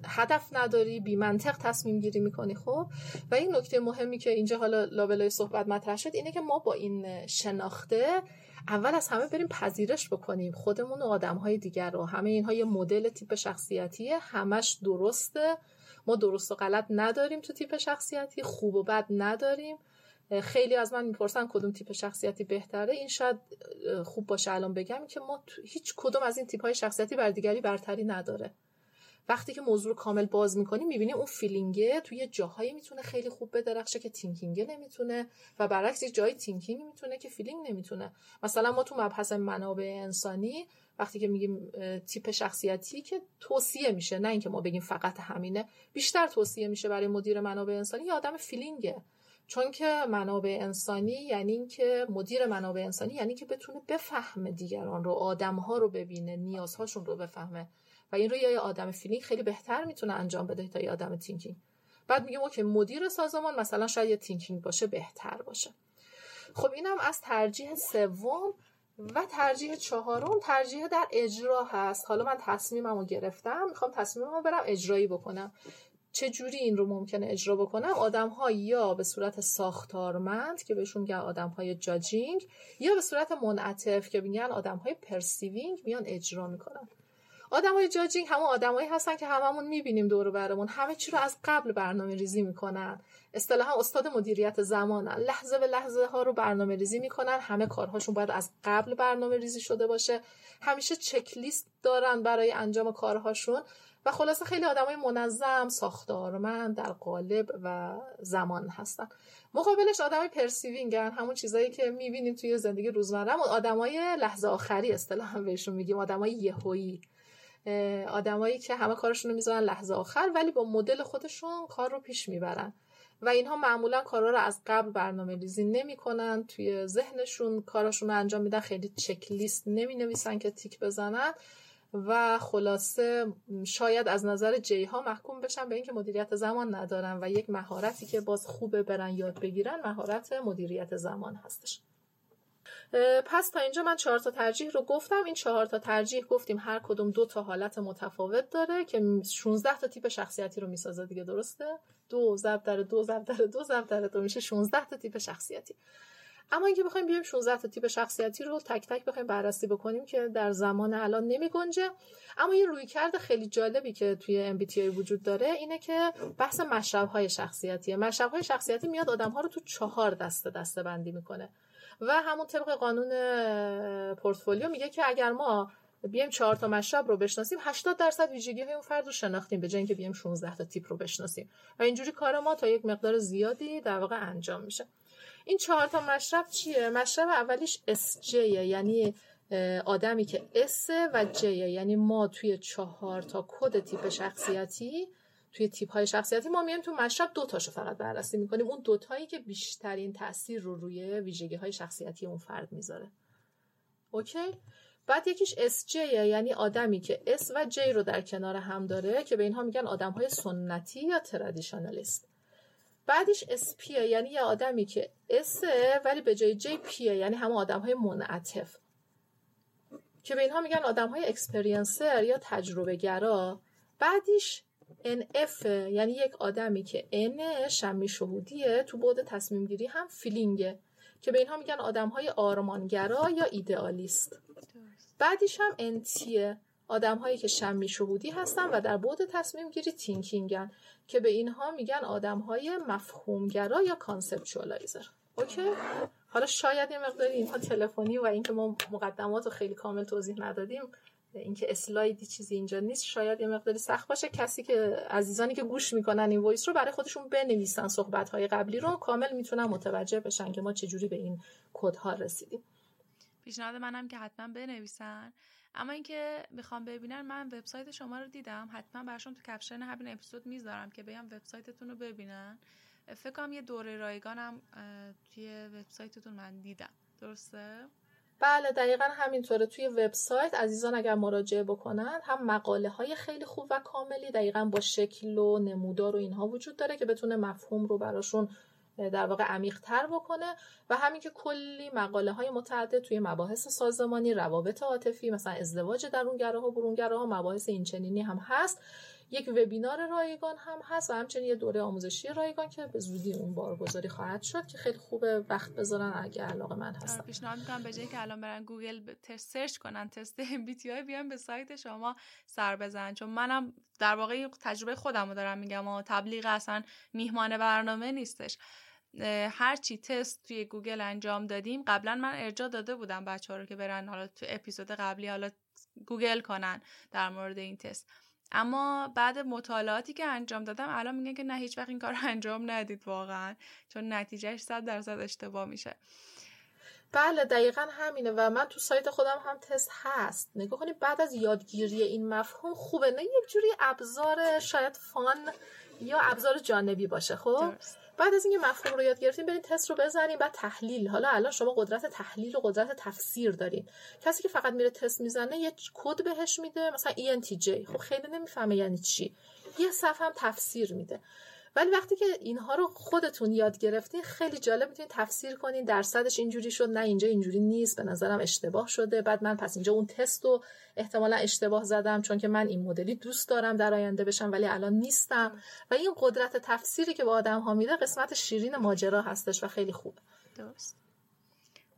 هدف نداری بی منطق تصمیم گیری می‌کنی خب؟ و این نکته مهمی که اینجا حالا لابلای صحبت مطرح شد اینه که ما با این شناخته اول از همه بریم پذیرش بکنیم. خودمون و آدم های دیگر رو. همه اینها یه مدل تیپ شخصیتیه. همش درسته. ما درست و غلط نداریم تو تیپ شخصیتی. خوب و بد نداریم. خیلی از من می‌پرسن کدوم تیپ شخصیتی بهتره. این شاید خوب باشه الان بگم که ما هیچ کدوم از این تیپ های شخصیتی بر دیگری برتری نداره. وقتی که موضوع رو کامل باز می‌کنیم می‌بینیم اون فیلینگه توی جاهایی می‌تونه خیلی خوب بدرخشه که تینکینگه نمی‌تونه و برعکس جای thinking می‌تونه که feeling نمی‌تونه. مثلا ما تو مبحث منابع انسانی وقتی که میگیم تیپ شخصیتی که توصیه میشه نه اینکه ما بگیم فقط همینه بیشتر توصیه میشه برای مدیر منابع انسانی یه آدم feeling ه چون که منابع انسانی یعنی اینکه مدیر منابع انسانی یعنی که بتونه بفهمه دیگران رو آدمها رو ببینه نیازهاشون رو بفهمه. و این رو یه آدم feeling خیلی بهتر می‌تونه انجام بده تا یه آدم thinking. بعد میگیم okay مدیر سازمان مثلا شاید یه thinking باشه بهتر باشه. خب اینم از ترجیح سوم و ترجیح چهارم. ترجیح در اجرا هست. حالا من تصمیمم گرفتم. می‌خوام تصمیمم رو برم اجرایی بکنم. چه جوری این رو ممکنه اجرا بکنم؟ آدم ها یا به صورت ساختارمند که بهشون میگن آدم های judging یا به صورت منعطف که میگن آدم های perceiving میان اجرا می‌کنن. آدم های جاجینگ همون آدمایی هستن که هممون می‌بینیم دور برمون. همه چی رو از قبل برنامه ریزی می‌کنن. اصطلاحا استاد مدیریت زمانن. لحظه به لحظه ها رو برنامه ریزی می‌کنن. همه کارهاشون باید از قبل برنامه ریزی شده باشه. همیشه چک لیست دارن برای انجام کارهاشون و خلاصه خیلی آدمای منظم ساختارمند در قالب و زمان هستن. مقابلش آدمای پرسیوینگن همون چیزایی که می‌بینیم توی زندگی روزمرهمون آدمای لحظه آخری اصطلاحا بهشون میگیم آدمای یهویی. آدمایی که همه کارشون رو می‌ذارن لحظه آخر ولی با مدل خودشون کار رو پیش می‌برن. و اینها معمولا کارا رو از قبل برنامه ریزی نمی‌کنن. توی ذهنشون کاراشون رو انجام میدن خیلی چک لیست نمی نویسن که تیک بزنن. و خلاصه شاید از نظر جی ها محکوم بشن به اینکه مدیریت زمان ندارن و یک مهارتی که باز خوبه برن یاد بگیرن مهارت مدیریت زمان هستش. پس تا اینجا من چهار تا ترجیح رو گفتم. این چهار تا ترجیح گفتیم هر کدوم دو تا حالت متفاوت داره که 16 تا تیپ شخصیتی رو می‌سازه دیگه درسته؟ دو ضرب در دو ضرب در دو ضرب در دو میشه 16 تا تیپ شخصیتی. اما اینکه بخوایم بیایم 16 تا تیپ شخصیتی رو تک تک بخوایم بررسی بکنیم که در زمان الان نمی گنجه اما یه رویکرد خیلی جالبی که توی MBTI وجود داره اینه که بحث مشرب های شخصیتیه. مشرب های شخصیتی میاد آدم ها رو تو چهار دسته دسته بندی می‌کنه. و همون طبق قانون پارتو میگه که اگر ما بیایم چهار تا مشرب رو بشناسیم 80 درصد ویژگی های اون فرد رو شناختیم به جای اینکه بیایم 16 تا تیپ رو بشناسیم. و اینجوری کار ما تا یک مقدار زیادی در واقع انجام میشه. این چهار تا مشرب چیه؟ مشرب اولیش S یعنی آدمی که S و J یعنی ما توی چهار تا کد تیپ شخصیتی توی تیپ های شخصیتی ما میایم تو مشرب دو تاشو فقط بررسی می‌کنیم. اون دوتایی که بیشترین تاثیر رو روی ویژگی های شخصیتی اون فرد می‌ذاره. okay؟ بعد یکیش SJ یعنی آدمی که S و J رو در کنار هم داره که به اینها میگن آدم های سنتی یا traditionalist بعدش SP یعنی یه آدمی که S ولی به جای J P یعنی همه آدم های منعطف. که به اینها میگن آدم های experiencer یا تجربه گرا بعدیش NF یعنی یک آدمی که N شمی شهودیه تو بعد تصمیم گیری هم feeling ه که به اینها میگن آدم های آرمانگرا یا ایدئالیست. بعدیش هم NT یه آدم هایی که شمی شهودی هستن و در بعد تصمیم گیری thinking ن که به اینها میگن آدم های مفهومگرا یا conceptualizer. okay؟ حالا شاید یه مقداری اینها تلفنی و اینکه ما مقدمات رو خیلی کامل توضیح ندادیم. اینکه اسلایدی چیزی اینجا نیست شاید یه مقداری سخت باشه. کسی که عزیزانی که گوش می‌کنن این voice رو برای خودشون بنویسن صحبت های قبلی رو کامل می‌تونن متوجه بشن که ما چجوری به این کدها رسیدیم. پیشنهاد منم که حتما بنویسن. اما اینکه می‌خوام ببینن من وبسایت شما رو دیدم. حتما براشون تو کپشن همین اپیزود می‌ذارم که بیان وبسایتتون رو ببینن. فکر کنم یه دوره رایگانم توی وبسایتتون من دیدم. درسته؟ بله دقیقا همینطوره. توی وبسایت عزیزان اگر مراجعه بکنن هم مقاله های خیلی خوب و کاملی دقیقا با شکل و نمودار و اینها وجود داره که بتونه مفهوم رو براشون در واقع عمیق تر بکنه. و همین که کلی مقاله های متعدد توی مباحث سازمانی روابط عاطفی مثلا ازدواج درونگراها برونگراها مباحث اینچنینی هم هست. یک وبینار رایگان هم هست و همچنین یه دوره آموزشی رایگان که به زودی اون بارگذاری خواهد شد که خیلی خوبه وقت بذارن اگه علاقه مند هستن. آره، پیشنهاد می‌کنم به جایی که الان برن گوگل تست سرچ کنن تست MBTI بیان به سایت شما سر بزنن. چون منم در واقع تجربه خودم رو دارم میگم و تبلیغ اصلا میهمان برنامه نیستش. هرچی تست توی گوگل انجام دادیم قبلا من ارجاع داده بودم بچه ها رو که برن حالا تو اپیزود قبلی حالا گوگل کنن در مورد این تست. اما بعد مطالعاتی که انجام دادم الان میگن که نه هیچ وقت این کار رو انجام ندید واقعا چون نتیجهش صد درصد اشتباه میشه. بله دقیقا همینه و من تو سایت خودم هم تست هست. نگاه کنید بعد از یادگیری این مفهوم خوبه نه یک جوری ابزار شاید fun یا ابزار جانبی باشه خب؟ بعد از اینکه مفهوم رو یاد گرفتیم برید تست رو بزنیم بعد تحلیل. حالا الان شما قدرت تحلیل و قدرت تفسیر دارین. کسی که فقط میره تست می‌زنه یه کد بهش میده مثلا ENTJ خب خیلی نمی‌فهمه یعنی چی. یه صفحه هم تفسیر میده. ولی وقتی که اینها رو خودتون یاد گرفتین خیلی جالب می‌تونید تفسیر کنین درصدش اینجوری شد نه اینجا اینجوری نیست به نظرم اشتباه شده. بعد من پس اینجا اون تست رو احتمالا اشتباه زدم چون که من این مدلی دوست دارم در آینده بشم ولی الان نیستم. و این قدرت تفسیری که به آدم ها میده قسمت شیرین ماجرا هستش و خیلی خوبه. درست.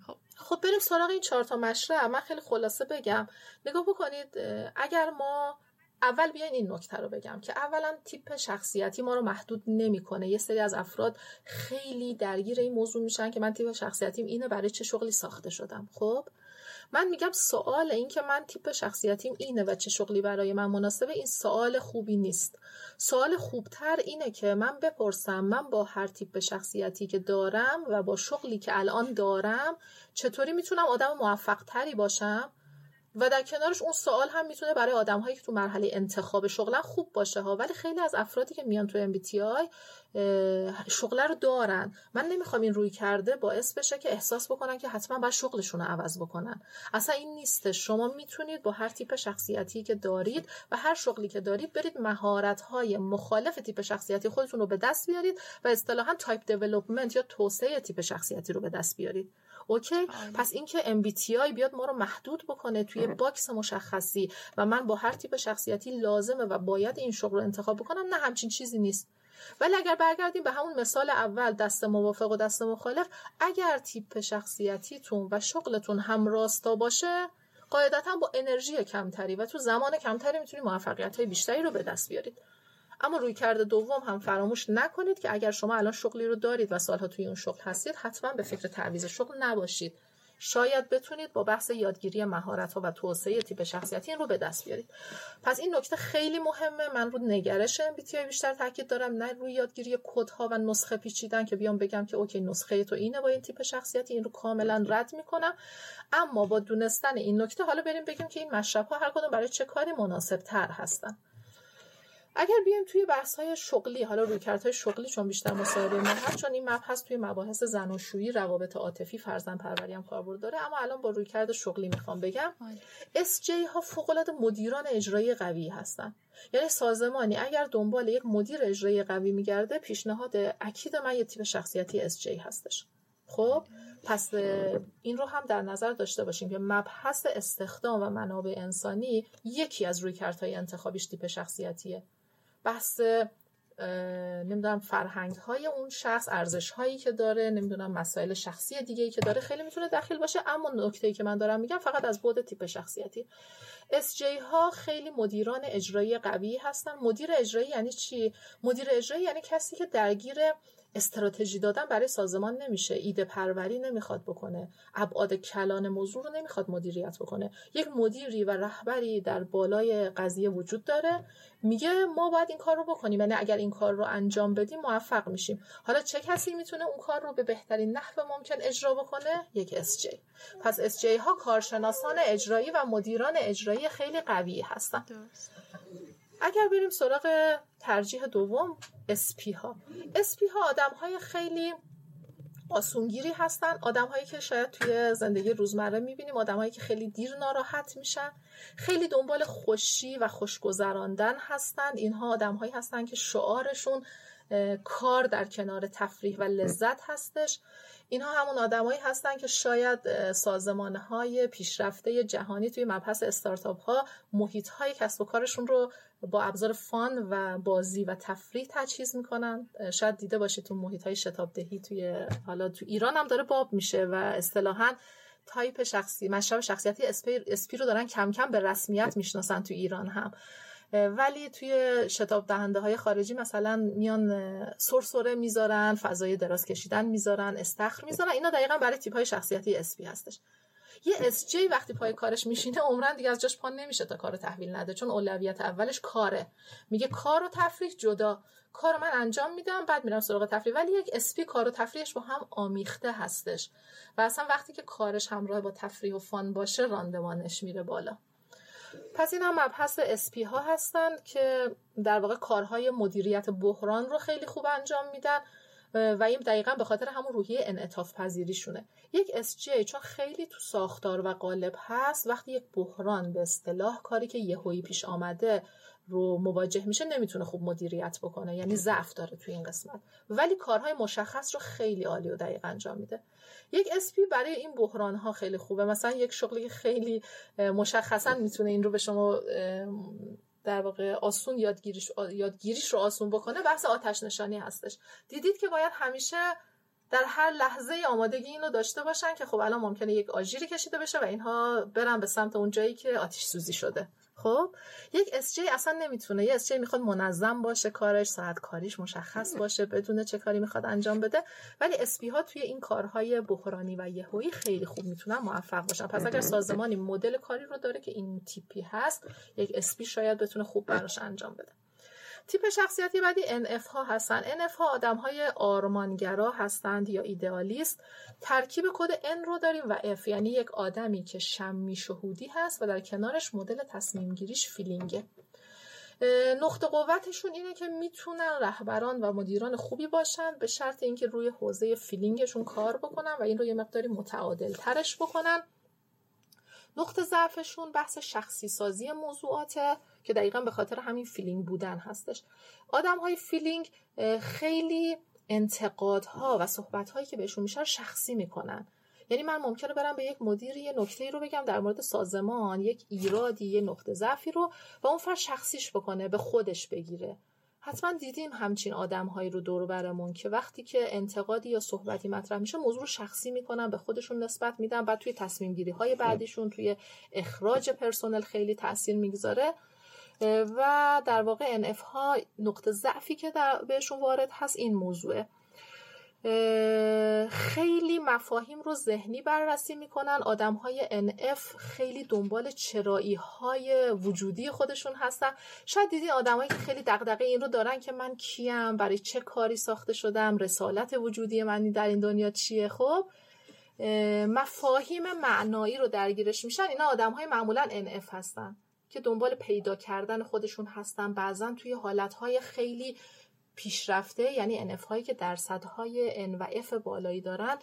خب. خب بریم سراغ این چهار تا مشرع من خیلی خلاصه بگم. نگاه بکنید اگر ما اول بیاین این نکته رو بگم که اولا تیپ شخصیتی ما رو محدود نمی‌کنه. یه سری از افراد خیلی درگیر این موضوع میشن که من تیپ شخصیتیم اینه برای چه شغلی ساخته شدم. خب؟ من میگم سوال این که من تیپ شخصیتیم اینه و چه شغلی برای من مناسبه این سوال خوبی نیست. سوال خوبتر اینه که من بپرسم من با هر تیپ شخصیتی که دارم و با شغلی که الان دارم چطوری می‌تونم آدم موفق تری باشم؟ و در کنارش اون سوال هم می‌تونه برای آدم هایی که تو مرحله انتخاب شغلن خوب باشه ها. ولی خیلی از افرادی که میان تو MBTI شغله رو دارن. من نمی‌خوام این رویکرده باعث بشه که احساس بکنن که حتما باید شغلشون رو عوض بکنن. اصلا این نیسته شما می‌تونید با هر تیپ شخصیتی که دارید و هر شغلی که دارید برید مهارت های مخالف تیپ شخصیتی خودتون رو به دست بیارید و اصطلاحا type development یا توسعه تیپ شخصیتی رو به دست بیارید. okay آره. پس اینکه MBTI بیاد ما رو محدود بکنه توی box مشخصی و من با هر تیپ شخصیتی لازمه و باید این شغل رو انتخاب بکنم نه همچین چیزی نیست. ولی اگر برگردیم به همون مثال اول دست موافق و دست مخالف اگر تیپ شخصیتیتون و شغلتون هم راستا باشه قاعدتا با انرژی کمتری و تو زمان کمتری می‌تونید موفقیت های بیشتری رو به دست بیارید. اما رویکرد دوم هم فراموش نکنید که اگر شما الان شغلی رو دارید و سالها توی اون شغل هستید حتما به فکر تعویض شغل نباشید. شاید بتونید با بحث یادگیری مهارت ها و توسعه تیپ شخصیتی این رو به دست بیارید. پس این نکته خیلی مهمه. من رو نگرش MBTI بیشتر تاکید دارم نه روی یادگیری ها و نسخه پیچیدن که بیام بگم که اوکی نسخه تو اینه با این تیپ شخصیتی این رو کاملا رد می‌کنم. اما با دونستن این نکته حالا بریم بگیم که این مشرب ها هر کدوم برای چه کاری مناسب تر هستن. اگر بیایم توی بحث های شغلی حالا روی های شغلی چون بیشتر مصاحبه ما هست چون این مبحث توی مباحث زناشویی روابط عاطفی فرزند پروری هم کاربرد داره اما الان با رویکرد شغلی می‌خوام بگم SJ ها فوق العاده مدیران اجرایی قوی هستن. یعنی سازمانی اگر دنبال یک مدیر اجرایی قوی میگرده پیشنهاد اکید من یه تیپ شخصیتی SJ هستش. خب پس این رو هم در نظر داشته باشیم که مبحث استخدام و منابع انسانی یکی از رویکردهای انتخابیش تیپ شخصیتیه. بحث نمی‌دونم فرهنگ های اون شخص ارزش هایی که داره نمی‌دونم مسائل شخصی دیگه ای که داره خیلی می‌تونه دخیل باشه. اما نکته ای که من دارم میگم فقط از بعد تیپ شخصیتی. جی ها خیلی مدیران اجرایی قوی هستن. مدیر اجرایی یعنی چی؟ مدیر اجرایی یعنی کسی که درگیر استراتژی دادن برای سازمان نمیشه. ایده پروری نمی‌خواد بکنه. ابعاد کلان موضوع رو نمی‌خواد مدیریت بکنه. یک مدیری و رهبری در بالای قضیه وجود داره. میگه ما باید این کار رو بکنیم. یعنی اگر این کار رو انجام بدیم موفق میشیم. حالا چه کسی می‌تونه اون کار رو به بهترین نحو ممکن اجرا بکنه؟ یک اس پس SJ ها کارشناسان اجرایی و مدیران اجرایی خیلی قوی هستن. اگر بریم سراغ ترجیح دوم SP ها. SP ها آدم های خیلی آسونگیری هستن آدم هایی که شاید توی زندگی روزمره می‌بینیم آدم هایی که خیلی دیر ناراحت میشن خیلی دنبال خوشی و خوشگذراندن هستن. اینها آدم هایی هستن که شعارشون کار در کنار تفریح و لذت هستش. اینها همون آدمایی هستن که شاید سازمان های پیشرفته جهانی توی مبحث استارتاپ ها محیط های کسب و کارشون رو با ابزار fun و بازی و تفریح تجهیز می‌کنن. شاید دیده باشید تو محیط های شتاب دهی توی حالا تو ایران هم داره باب میشه و اصطلاحا تایپ شخصی مشرب شخصیتی SP, SP رو دارن کم کم به رسمیت می‌شناسن تو ایران هم. ولی توی شتاب دهنده های خارجی مثلا میان سرسره می‌ذارن فضای دراز کشیدن می‌ذارن استخر می‌ذارن. اینا دقیقا برای تیپ های شخصیتی SP هستش. یه SJ وقتی پای کارش میشینه عمرا دیگه از جاش پان نمیشه تا کار تحویل نده چون اولویت اولش کاره. میگه کار و تفریح جدا. کار من انجام میدم بعد میرم سراغ تفریح. ولی یک SP کار و تفریحش با هم آمیخته هستش. و اصلا وقتی که کارش همراه با تفریح و fun باشه راندمانش میره بالا. پس این هم مبحث SP ها هستند که در واقع کارهای مدیریت بحران رو خیلی خوب انجام میدن. و این دقیقا به خاطر همون روحیه انعطاف پذیریشونه یک SJ چون خیلی تو ساختار و قالب هست وقتی یک بحران به اصطلاح کاری که یهویی پیش آمده رو مواجه میشه نمی‌تونه خوب مدیریت بکنه. یعنی ضعف داره توی این قسمت. ولی کارهای مشخص رو خیلی عالی و دقیق انجام میده. یک اسپی برای این بحران ها خیلی خوبه. مثلا یک شغلی خیلی مشخصا می‌تونه این رو به شما در واقع آسون یادگیریش, یادگیریش رو آسون بکنه بحث آتش نشانی هستش. دیدید که باید همیشه در هر لحظه آمادگی اینو داشته باشن که خب الان ممکنه یک آژیری کشیده بشه و اینها برن به سمت اون جایی که آتش سوزی شده. خب یک SJ اصلا نمی‌تونه. یه SJ می‌خواد منظم باشه کارش ساعت کاریش مشخص باشه بدونه چه کاری می‌خواد انجام بده. ولی SP ها توی این کارهای بحرانی و یهویی خیلی خوب می‌تونن موفق باشن. پس اگر سازمانی مدل کاری رو داره که این تیپی هست یک SP شاید بتونه خوب براش انجام بده. تیپ شخصیتی بعدی NF ها هستن. NF ها آدم های آرمانگرا هستند یا ایدئالیست. ترکیب کد N رو داریم و F یعنی یک آدمی که شمی شهودی هست و در کنارش مدل تصمیم گیریش فیلینگه نقطه قوتشون اینه که می‌تونن رهبران و مدیران خوبی باشن به شرط اینکه روی حوزه فیلینگشون کار بکنن و این رو یه مقداری متعادل ترش بکنن. نقطه ضعفشون بحث شخصی سازی موضوعاته که دقیقا به خاطر همین feeling بودن هستش. آدم های feeling خیلی انتقادها و صحبت هایی که بهشون میشه شخصی می‌کنن. یعنی من ممکنه برم به یک مدیر یه نکته رو بگم در مورد سازمان یک ایرادی یه نقطه ضعفی رو و اون فرد شخصیش بکنه به خودش بگیره. حتما دیدیم همچین آدم هایی رو دور برمون که وقتی که انتقادی یا صحبتی مطرح میشه موضوع رو شخصی می‌کنن به خودشون نسبت میدن بعد توی تصمیم گیری های بعدیشون توی اخراج پرسنل خیلی تاثیر می‌گذاره. و در واقع NF ها نقطه ضعفی که در بهشون وارد هست این موضوعه. خیلی مفاهیم رو ذهنی بررسی می‌کنن. آدم های NF خیلی دنبال چرایی های وجودی خودشون هستن. شاید دیدین آدم که خیلی دقدقه این رو دارن که من کیم برای چه کاری ساخته شدم رسالت وجودی من در این دنیا چیه؟ خب مفاهیم معنایی رو درگیرش میشن. اینا آدم های معمولا NF هستن که دنبال پیدا کردن خودشون هستن. بعضا توی حالتهای خیلی پیشرفته یعنی NF هایی که درصدهای N و F بالایی دارن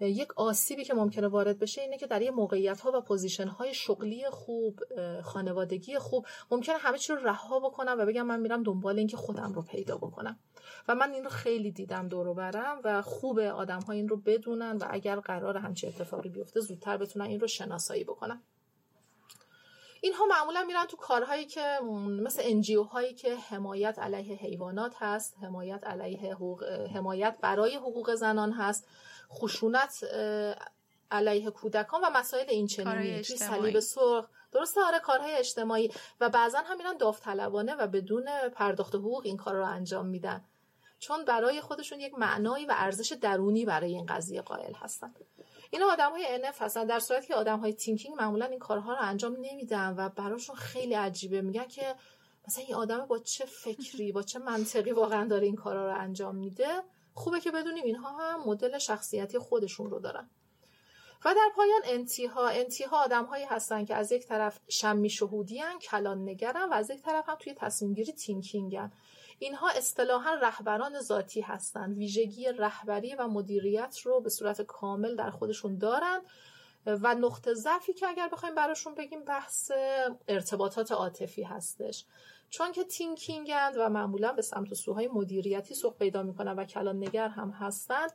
یک آسیبی که ممکنه وارد بشه اینه که در یه موقعیت ها و position های شغلی خوب خانوادگی خوب ممکنه همه چی رو رها بکنم و بگم من میرم دنبال اینکه خودم رو پیدا بکنم. و من این رو خیلی دیدم دور برم و خوب آدم ها این رو بدونن و اگر قرار همچه اتفاقی بیفته زودتر بتونن این رو شناسایی بکنن. اینها معمولا میرن تو کارهایی که مثل انجیو هایی که حمایت علیه حیوانات هست حمایت علیه حقوق حمایت برای حقوق زنان هست خشونت علیه کودکان و مسائل این چنینی توی صلیب سرخ. درسته؟ آره کارهای اجتماعی. و بعضا هم میرن داوطلبانه و بدون پرداخت حقوق این کار رو انجام میدن. چون برای خودشون یک معنایی و ارزش درونی برای این قضیه قائل هستن. اینا آدم های NF هستن. در صورتی که آدم های thinking معمولا این کارها رو انجام نمیدن و براشون خیلی عجیبه. میگن که مثلا این آدم با چه فکری با چه منطقی واقعا داره این کارها رو انجام میده؟ خوبه که بدونیم اینها هم مدل شخصیتی خودشون رو دارن. و در پایان NT ها. NT ها آدم هایی هستن که از یک طرف شمی شهودی هن، کلان نگرن و از یک طرف هم توی تصمیم گیری thinking ن اینها اصطلاحا رهبران ذاتی هستند. ویژگی رهبری و مدیریت رو به صورت کامل در خودشون دارند. و نقطه ضعفی که اگر بخوایم براشون بگیم بحث ارتباطات عاطفی هستش. چون که تینکینگند و معمولا به سمت و سوهای مدیریتی سوق پیدا می‌کنن و کلان نگر هم هستند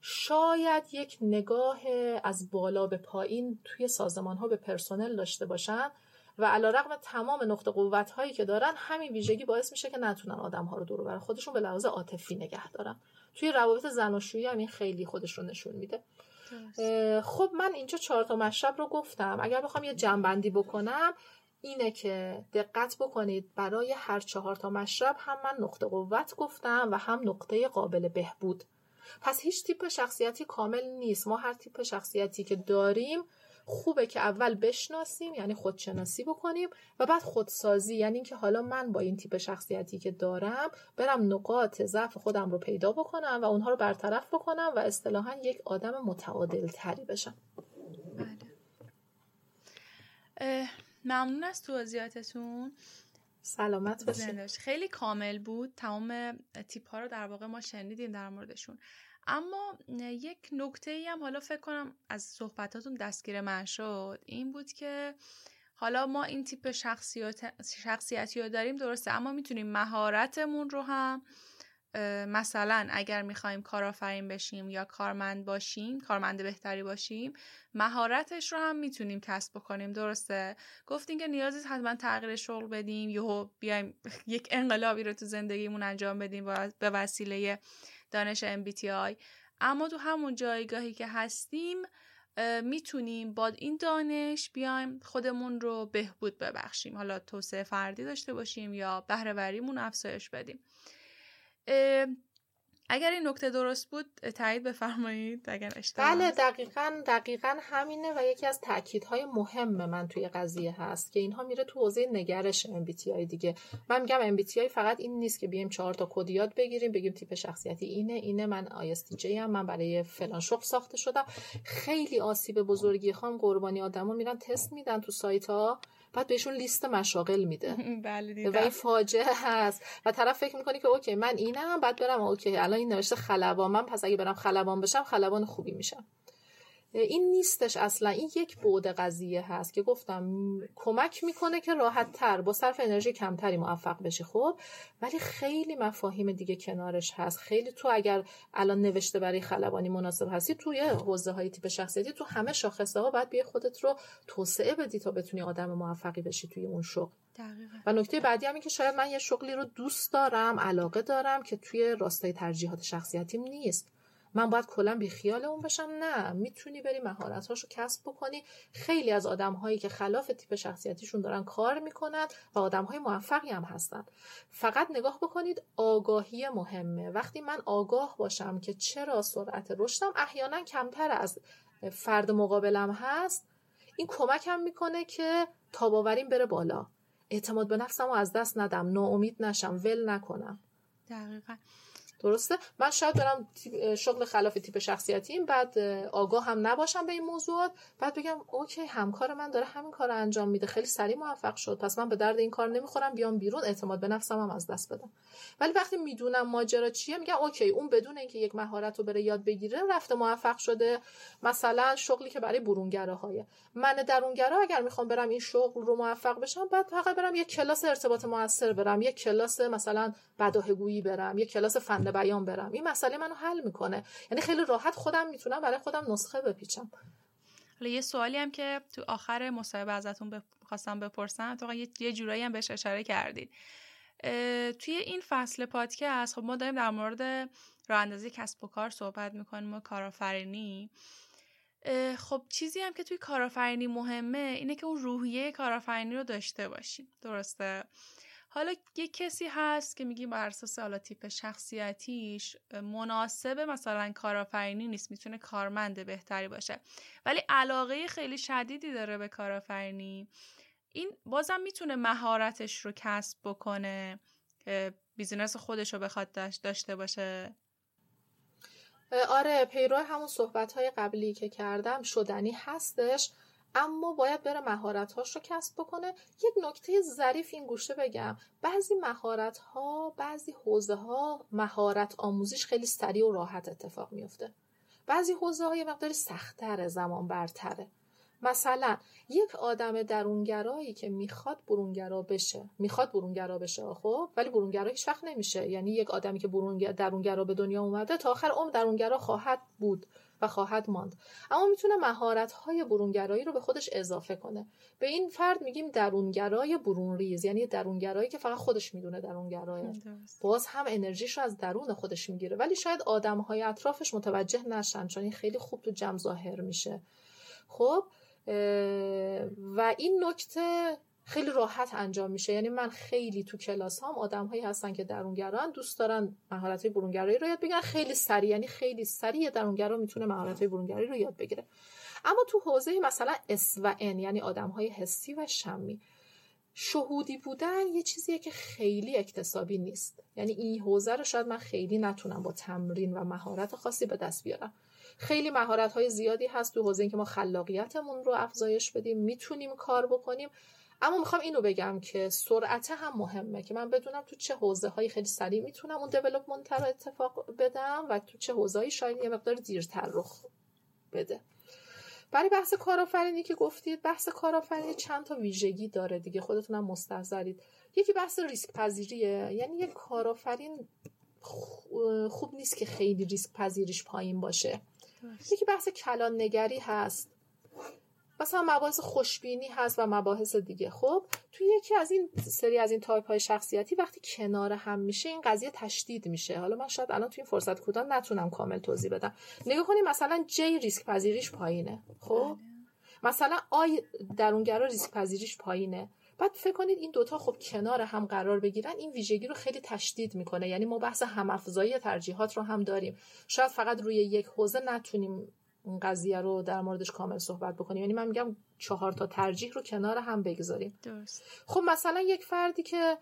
شاید یک نگاه از بالا به پایین توی سازمان ها به پرسنل داشته باشن. و علیرغم تمام نقطه قوت هایی که دارن همین ویژگی باعث میشه که نتونن آدم ها رو دور بر خودشون به لحاظ عاطفی نگه دارن. توی روابط زناشویی هم این خیلی خودش رو نشون میده. خب من اینجا چهار تا مشرب رو گفتم. اگر بخوام یه جنبندی بکنم اینه که دقت بکنید برای هر چهار تا مشرب هم من نقطه قوت گفتم و هم نقطه قابل بهبود. پس هیچ تیپ شخصیتی کامل نیست. ما هر تیپ شخصیتی که داریم خوبه که اول بشناسیم یعنی خودشناسی بکنیم و بعد خودسازی. یعنی اینکه حالا من با این تیپ شخصیتی که دارم برم نقاط ضعف خودم رو پیدا بکنم و اونها رو برطرف بکنم و اصطلاحا یک آدم متعادل تری بشم. بله. ممنون از توضیحاتتون. سلامت باشید خیلی کامل بود. تمام تیپ ها رو در واقع ما شنیدیم در موردشون. اما یک نکته ای هم حالا فکر کنم از صحبتاتون دستگیر من شد این بود که حالا ما این تیپ شخصیت شخصیتی رو داریم درسته اما می‌تونیم مهارتمون رو هم مثلا اگر می‌خوایم کارآفرین بشیم یا کارمند باشیم کارمند بهتری باشیم مهارتش رو هم می‌تونیم کسب بکنیم درسته؟ گفتیم که نیازی حتما تغییر شغل بدیم یهو بیایم *laughs* یک انقلابی رو تو زندگیمون انجام بدیم به وسیله دانش MBTI اما تو همون جایگاهی که هستیم می‌تونیم با این دانش بیایم خودمون رو بهبود ببخشیم. حالا توسعه فردی داشته باشیم یا بهرهوریمون افزایش بدیم. اگر این نکته درست بود تایید بفرمایید اگر اشتباه بله دقیقا دقیقا همینه و یکی از تاکیدهای مهم من توی قضیه هست که اینها میره تو حوزه نگرش MBTI دیگه. من میگم MBTI فقط این نیست که بیایم چهار تا کد یاد بگیریم بگیم تیپ شخصیتی اینه اینه من ISTJ ام من برای فلان شغل ساخته شدم. خیلی آسیب بزرگی خام قربانی آدما میرن تست میدن تو سایت ها بعد بهشون لیست مشاغل میده. *laughs* بله و این فاجعه هست. و طرف فکر می‌کنی که okay من اینم بعد برم okay الان این نوشته خلبان. من پس اگه برم خلبان بشم خلبان خوبی میشم. این نیستش اصلا. این یک بعد قضیه هست که گفتم کمک می‌کنه که راحت تر با صرف انرژی کمتری موفق بشی. خب ولی خیلی مفاهیم دیگه کنارش هست. خیلی تو اگر الان نوشته برای خلبانی مناسب هستی توی حوزه های تیپ شخصیتی تو همه شاخصه ها باید بیا خودت رو توسعه بدی تا بتونی آدم موفقی بشی توی اون شغل. دقیقا. و نکته بعدی هم که شاید من یه شغلی رو دوست دارم علاقه دارم که توی راستای ترجیحات شخصیتیم نیست. من باید کلا بی خیال اون بشم نه می‌تونی بری مهارت هاشو کسب بکنی. خیلی از آدم هایی که خلاف تیپ شخصیتیشون دارن کار می‌کنن و آدم های موفقی هم هستن. فقط نگاه بکنید آگاهی مهمه. وقتی من آگاه باشم که چرا سرعت رشدم احیانا کمتر از فرد مقابلم هست این کمکم می‌کنه که تاب‌آوریم بره بالا. اعتماد به نفسم رو از دست ندم. ناامید نشم. ول نکنم. دقیقا. درسته؟ من شاید برم شغل خلاف تیپ شخصیتیم بعد آگاه هم نباشم به این موضوعات. بعد بگم okay همکار من داره همین کار انجام میده. خیلی سریع موفق شد. پس من به درد این کار نمی‌خورم بیام بیرون اعتماد به نفسم هم از دست بدم. ولی وقتی می‌دونم ماجرا چیه میگم okay اون بدون اینکه یک مهارت رو بره یاد بگیره رفته موفق شده. مثلا شغلی که برای برونگراهای من درونگرا اگر می‌خوام برم این شغل رو موفق بشم بعد فقط برم یک کلاس ارتباط موثر برم یک کلاس مثلا بداهه‌گویی برم یک کلاس فن بیان برم. این مسئله منو حل می‌کنه. یعنی خیلی راحت خودم می‌تونم برای خودم نسخه بپیچم. حالا یه سوالی هم که تو آخر مصاحبه ازتون خواستم بپرسم. تو یه جورایی هم بهش اشاره کردید. توی این فصل پادکست خب ما داریم در مورد راه اندازی کسب و کار صحبت می‌کنیم و کارآفرینی. خب چیزی هم که توی کارآفرینی مهمه اینه که اون روحیه کارآفرینی رو داشته باشیم. درسته؟ حالا یه کسی هست که میگیم بر اساس حالا تیپ شخصیتیش مناسب مثلا کارآفرینی نیست می‌تونه کارمند بهتری باشه. ولی علاقه خیلی شدیدی داره به کارآفرینی. این بازم می‌تونه مهارتش رو کسب بکنه بیزینس خودش رو بخواد داشته باشه. آره پیرو همون صحبت های قبلی که کردم شدنی هستش. اما باید بره مهارت‌هاش رو کسب بکنه. یک نکته ظریف این گوشه بگم. بعضی مهارت‌ها بعضی حوزه ها مهارت آموزیش خیلی سریع و راحت اتفاق میفته بعضی حوزه های مقداری سختتر زمان برتره. مثلا یک آدم درونگرایی که می‌خواد برونگرا بشه. می‌خواد برونگرا بشه خب؟ ولی برونگرا هیچ وقت نمیشه. یعنی یک آدمی که درونگرا به دنیا اومده تا آخر عمر درونگرا خواهد بود. و خواهد ماند. اما می‌تونه مهارت های برونگرایی رو به خودش اضافه کنه. به این فرد میگیم درونگرای برون ریز یعنی درونگرایی که فقط خودش می‌دونه درونگراه باز هم انرژیش رو از درون خودش می‌گیره. ولی شاید آدم های اطرافش متوجه نشن چون این خیلی خوب تو جمع ظاهر میشه. خب و این نکته خیلی راحت انجام میشه. یعنی من خیلی تو کلاس هم آدم هایی هستن که درونگران دوست دارن مهارت برونگرایی رو یاد بگیرن. خیلی سریع یعنی خیلی سریع درونگرا می‌تونه مهارت برونگرایی رو یاد بگیره. اما تو حوزه مثلا اس و ان یعنی آدم های حسی و شمی شهودی بودن یه چیزیه که خیلی اکتسابی نیست. یعنی این حوزه رو شاید من خیلی نتونم با تمرین و مهارت خاصی به دست بیارم. خیلی مهارت های زیادی هست تو حوزه اینکه ما خلاقیتمون رو افزایش بدیم می‌تونیم کار بکنیم. اما می‌خوام اینو بگم که سرعت هم مهمه که من بدونم تو چه حوزه هایی خیلی سریع می‌تونم اون دیولپمنت رو اتفاق بدم و تو چه حوزه هایی شاید یه مقدار دیرتر رخ بده. برای بحث کارآفرینی که گفتید بحث کارآفرینی چند تا ویژگی داره دیگه خودتونم مستحضرید. یکی بحث ریسک پذیریه یعنی یک کارآفرین خوب نیست که خیلی ریسک پذیریش پایین باشه. یکی بحث کلان نگری هست. مثلا مباحث خوشبینی هست و مباحث دیگه. خب توی یکی از این سری از این تایپ های شخصیتی وقتی کنار هم میشه این قضیه تشدید میشه. حالا من شاید الان توی این فرصت کوتاه نتونم کامل توضیح بدم. نگاه کنیم مثلا J ریسک پذیریش پایینه. خب؟ بله. مثلا I درونگرا ریسک پذیریش پایینه. بعد فکر کنید این دوتا خب کنار هم قرار بگیرن این ویژگی رو خیلی تشدید می‌کنه. یعنی ما بحث همافزایی ترجیحات رو هم داریم. شاید فقط روی یک حوزه نتونیم اون قضیه رو در موردش کامل صحبت بکنیم. یعنی من میگم چهار تا ترجیح رو کنار هم بگذاریم. درست. خب مثلا یک فردی که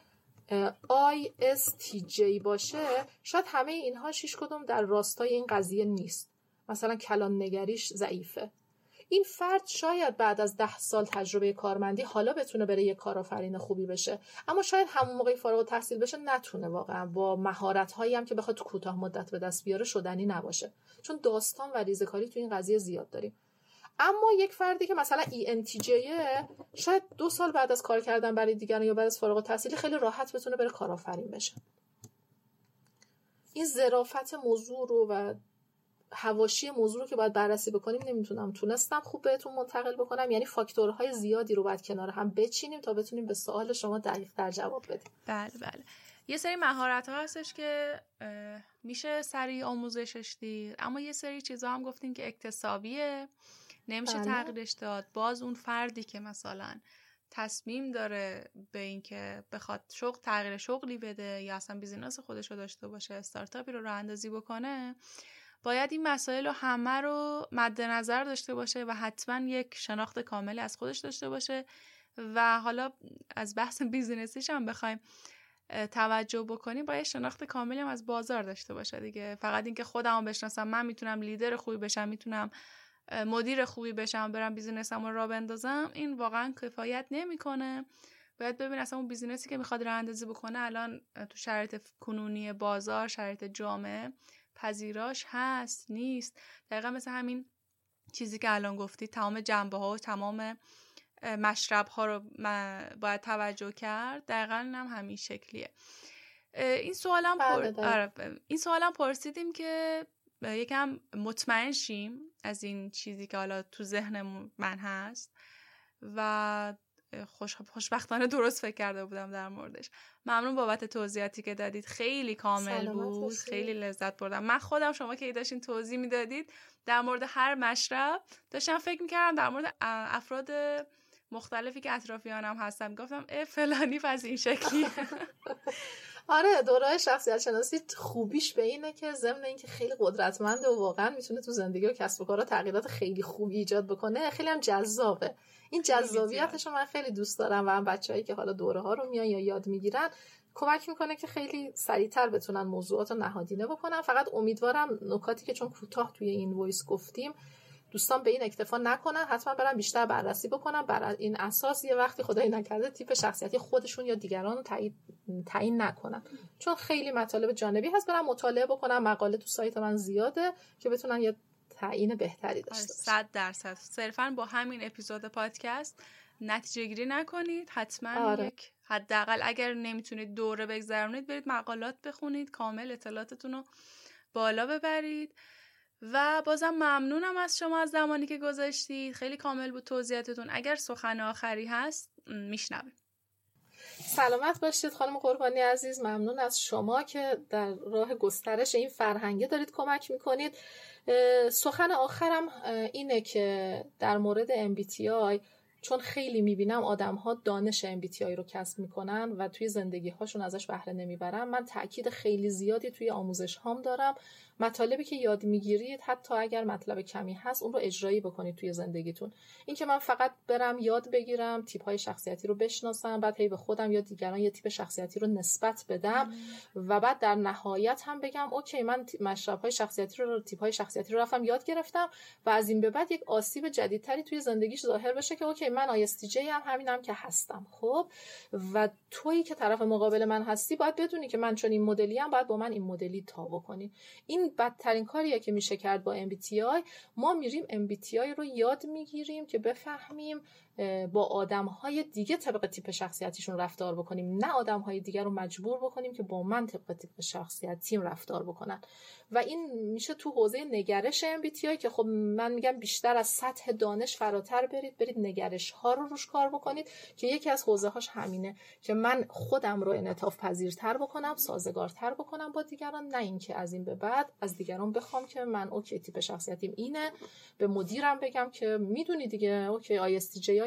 ISTJ باشه شاید همه اینها شیش کدوم در راستای این قضیه نیست. مثلا کلان نگریش ضعیفه. این فرد شاید بعد از ده سال تجربه کارمندی حالا بتونه بره یه کارآفرین خوبی بشه. اما شاید همون موقعی فارغ تحصیل بشه نتونه واقعا. با مهارت هایی هم که بخواد تو کوتاه مدت به دست بیاره شدنی نباشه. چون داستان و ریزکاری تو این قضیه زیاد داریم. اما یک فردی که مثلا ENTJ شاید دو سال بعد از کار کردن برای دیگران یا بعد از فارغ التحصیلی خیلی راحت بتونه بره کارآفرین بشه. این ظرافت موضوع رو و هواشی موضوع رو که باید بررسی بکنیم نمی‌تونم. تونستم خوب بهتون منتقل بکنم. یعنی فاکتورهای زیادی رو باید کنار هم بچینیم تا بتونیم به سوال شما دقیق در جواب بدیم. بله بله. یه سری مهارت ها هستش که میشه سریع آموزشش دید اما یه سری چیزها هم گفتیم که اکتسابیه. نمیشه بله. تغییرش داد. باز اون فردی که مثلا تصمیم داره به اینکه بخواد شغل تغییر شغلی بده یا اصلا بیزینس خودش رو داشته باشه استارتاپی رو راه اندازی بکنه باید این مسائل رو همه رو مد نظر داشته باشه و حتما یک شناخت کامل از خودش داشته باشه و حالا از بحث *laughs* business یش هم بخوایم توجه بکنیم باید شناخت کاملی هم از بازار داشته باشه دیگه. فقط اینکه خودم بشناسم من می‌تونم لیدر خوبی بشم می‌تونم مدیر خوبی بشم برم بیزینسم رو را بندازم این واقعا کفایت نمی‌کنه. باید ببین اصلا اون business ی که می‌خواد راه اندازی بکنه الان تو شرایط کنونی بازار شرایط جامعه پذیراش هست نیست. دقیقا مثل همین چیزی که الان گفتی تمام جنبه ها و تمام مشرب ها رو باید توجه کرد. دقیقا هم همین شکلیه. این سوالم پر... بله، آره، این سوالم پرسیدیم که یکم مطمئن شیم از این چیزی که حالا تو ذهن من هست و خوش خوشبختانه درست فکر کرده بودم در موردش. ممنون بابت توضیحاتی که دادید. خیلی کامل بود. خیلی لذت بردم. من خودم شما که داشتین توضیح می‌دادید در مورد هر مشرب داشتم فکر می‌کردم در مورد افراد مختلفی که اطرافیانم هستم گفتم اه فلانی پس این شکلی *laughs* آره دوره شخصیت شناسی خوبیش به اینه که ضمن اینکه خیلی قدرتمنده و واقعا می‌تونه تو زندگی و کسب و کارا تغییرات خیلی خوبی ایجاد بکنه خیلی هم جذابه. این جذابیتش من خیلی دوست دارم و هم بچههایی که حالا دوره ها رو میان یا یاد می‌گیرن کمک می‌کنه که خیلی سریعتر بتونن موضوعات رو نهادینه بکنن. فقط امیدوارم نکاتی که چون کوتاه توی این voice گفتیم دوستان به این اکتفا نکنن. حتما برن بیشتر بررسی بکنن. بر این اساس یه وقتی خدایی نکرده تیپ شخصیتی خودشون یا دیگران رو تعیین نکنن. چون خیلی مطالب جانبی هست. برن مطالعه بکنن. مقاله تو سایت من زیاده که بتونن یه تعیین بهتری داشته باشن صد درصد. صرفا با همین اپیزود پادکست نتیجه گیری نکنید. حتما آره. یک حداقل اگر نمی‌تونید دوره بگذرونید برید مقالات بخونید کامل اطلاعاتتون رو بالا ببرید. و بازم ممنونم از شما از زمانی که گذاشتید. خیلی کامل بود توضیحاتتون. اگر سخن آخری هست میشنویم. سلامت باشید خانم قربانی عزیز. ممنون از شما که در راه گسترش این فرهنگه دارید کمک می‌کنید. سخن آخرم اینه که در مورد MBTI چون خیلی می‌بینم آدم ها دانش MBTI رو کسب می‌کنن و توی زندگی هاشون ازش بهره نمی‌برن من تاکید خیلی زیادی توی آموزش هام دارم. مطالبی که یاد می‌گیرید حتی اگر مطلب کمی هست اون رو اجرایی بکنید توی زندگیتون. اینکه من فقط برم یاد بگیرم تیپ های شخصیتی رو بشناسم بعد هی به خودم یا دیگران یه تیپ شخصیتی رو نسبت بدم و بعد در نهایت هم بگم okay من مشرب های شخصیتی رو تیپ های شخصیتی رو رفتم یاد گرفتم و از این به بعد یک آسیب جدیدتری توی زندگیش ظاهر بشه که okay من ISTJ هم همینم که هستم. خب؟ و تویی که طرف مقابل من هستی باید بدونی که من چون این مدلی‌ام باید با من این مدلی تا بکنی این بدترین کاریه که میشه کرد با MBTI ما میریم MBTI رو یاد می‌گیریم که بفهمیم با آدم های دیگه طبق تیپ شخصیتیشون رفتار بکنیم. نه آدم های دیگه رو مجبور بکنیم که با من طبق تیپ شخصیتیم رفتار بکنن. و این میشه تو حوزه نگرش MBTI که خب من میگم بیشتر از سطح دانش فراتر برید برید نگرش ها رو روش کار بکنید که یکی از حوزه هاش همینه که من خودم رو انعطاف پذیرتر بکنم سازگارتر بکنم با دیگران نه اینکه از این به بعد از دیگران بخوام که من okay تیپ شخصیتیم اینه. به مدیرم بگم که می‌دونی دیگه okay ها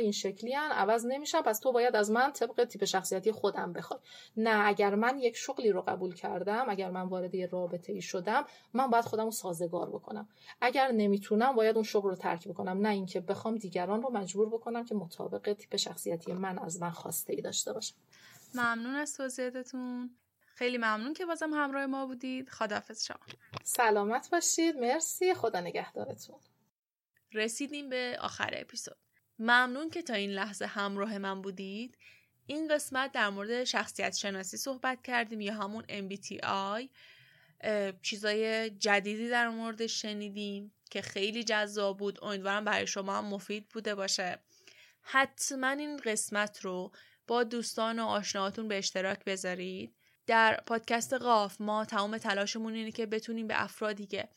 این شکلی هن عوض نمیشن پس تو باید از من طبق تیپ شخصیتی خودم بخوای. نه اگر من یک شغلی رو قبول کردم اگر من وارد یه رابطه ای شدم من باید خودم رو سازگار بکنم. اگر نمی‌تونم باید اون شغل رو ترک بکنم. نه اینکه بخوام دیگران رو مجبور بکنم که مطابق تیپ شخصیتی من از من خواسته ای داشته باشم. ممنون از توضیحاتتون. خیلی ممنون که بازم همراه ما بودید. خداحافظ شما. سلامت باشید. مرسی. خدا نگهدارتون. رسیدیم به آخر اپیزود. ممنون که تا این لحظه همراه من بودید. این قسمت در مورد شخصیت شناسی صحبت کردیم یا همون MBTI چیزای جدیدی در مورد شنیدیم که خیلی جذاب بود. امیدوارم برای شما هم مفید بوده باشه. حتما این قسمت رو با دوستان و آشناهاتون به اشتراک بذارید. در پادکست قاف ما تمام تلاشمون اینه که بتونیم به افرادی که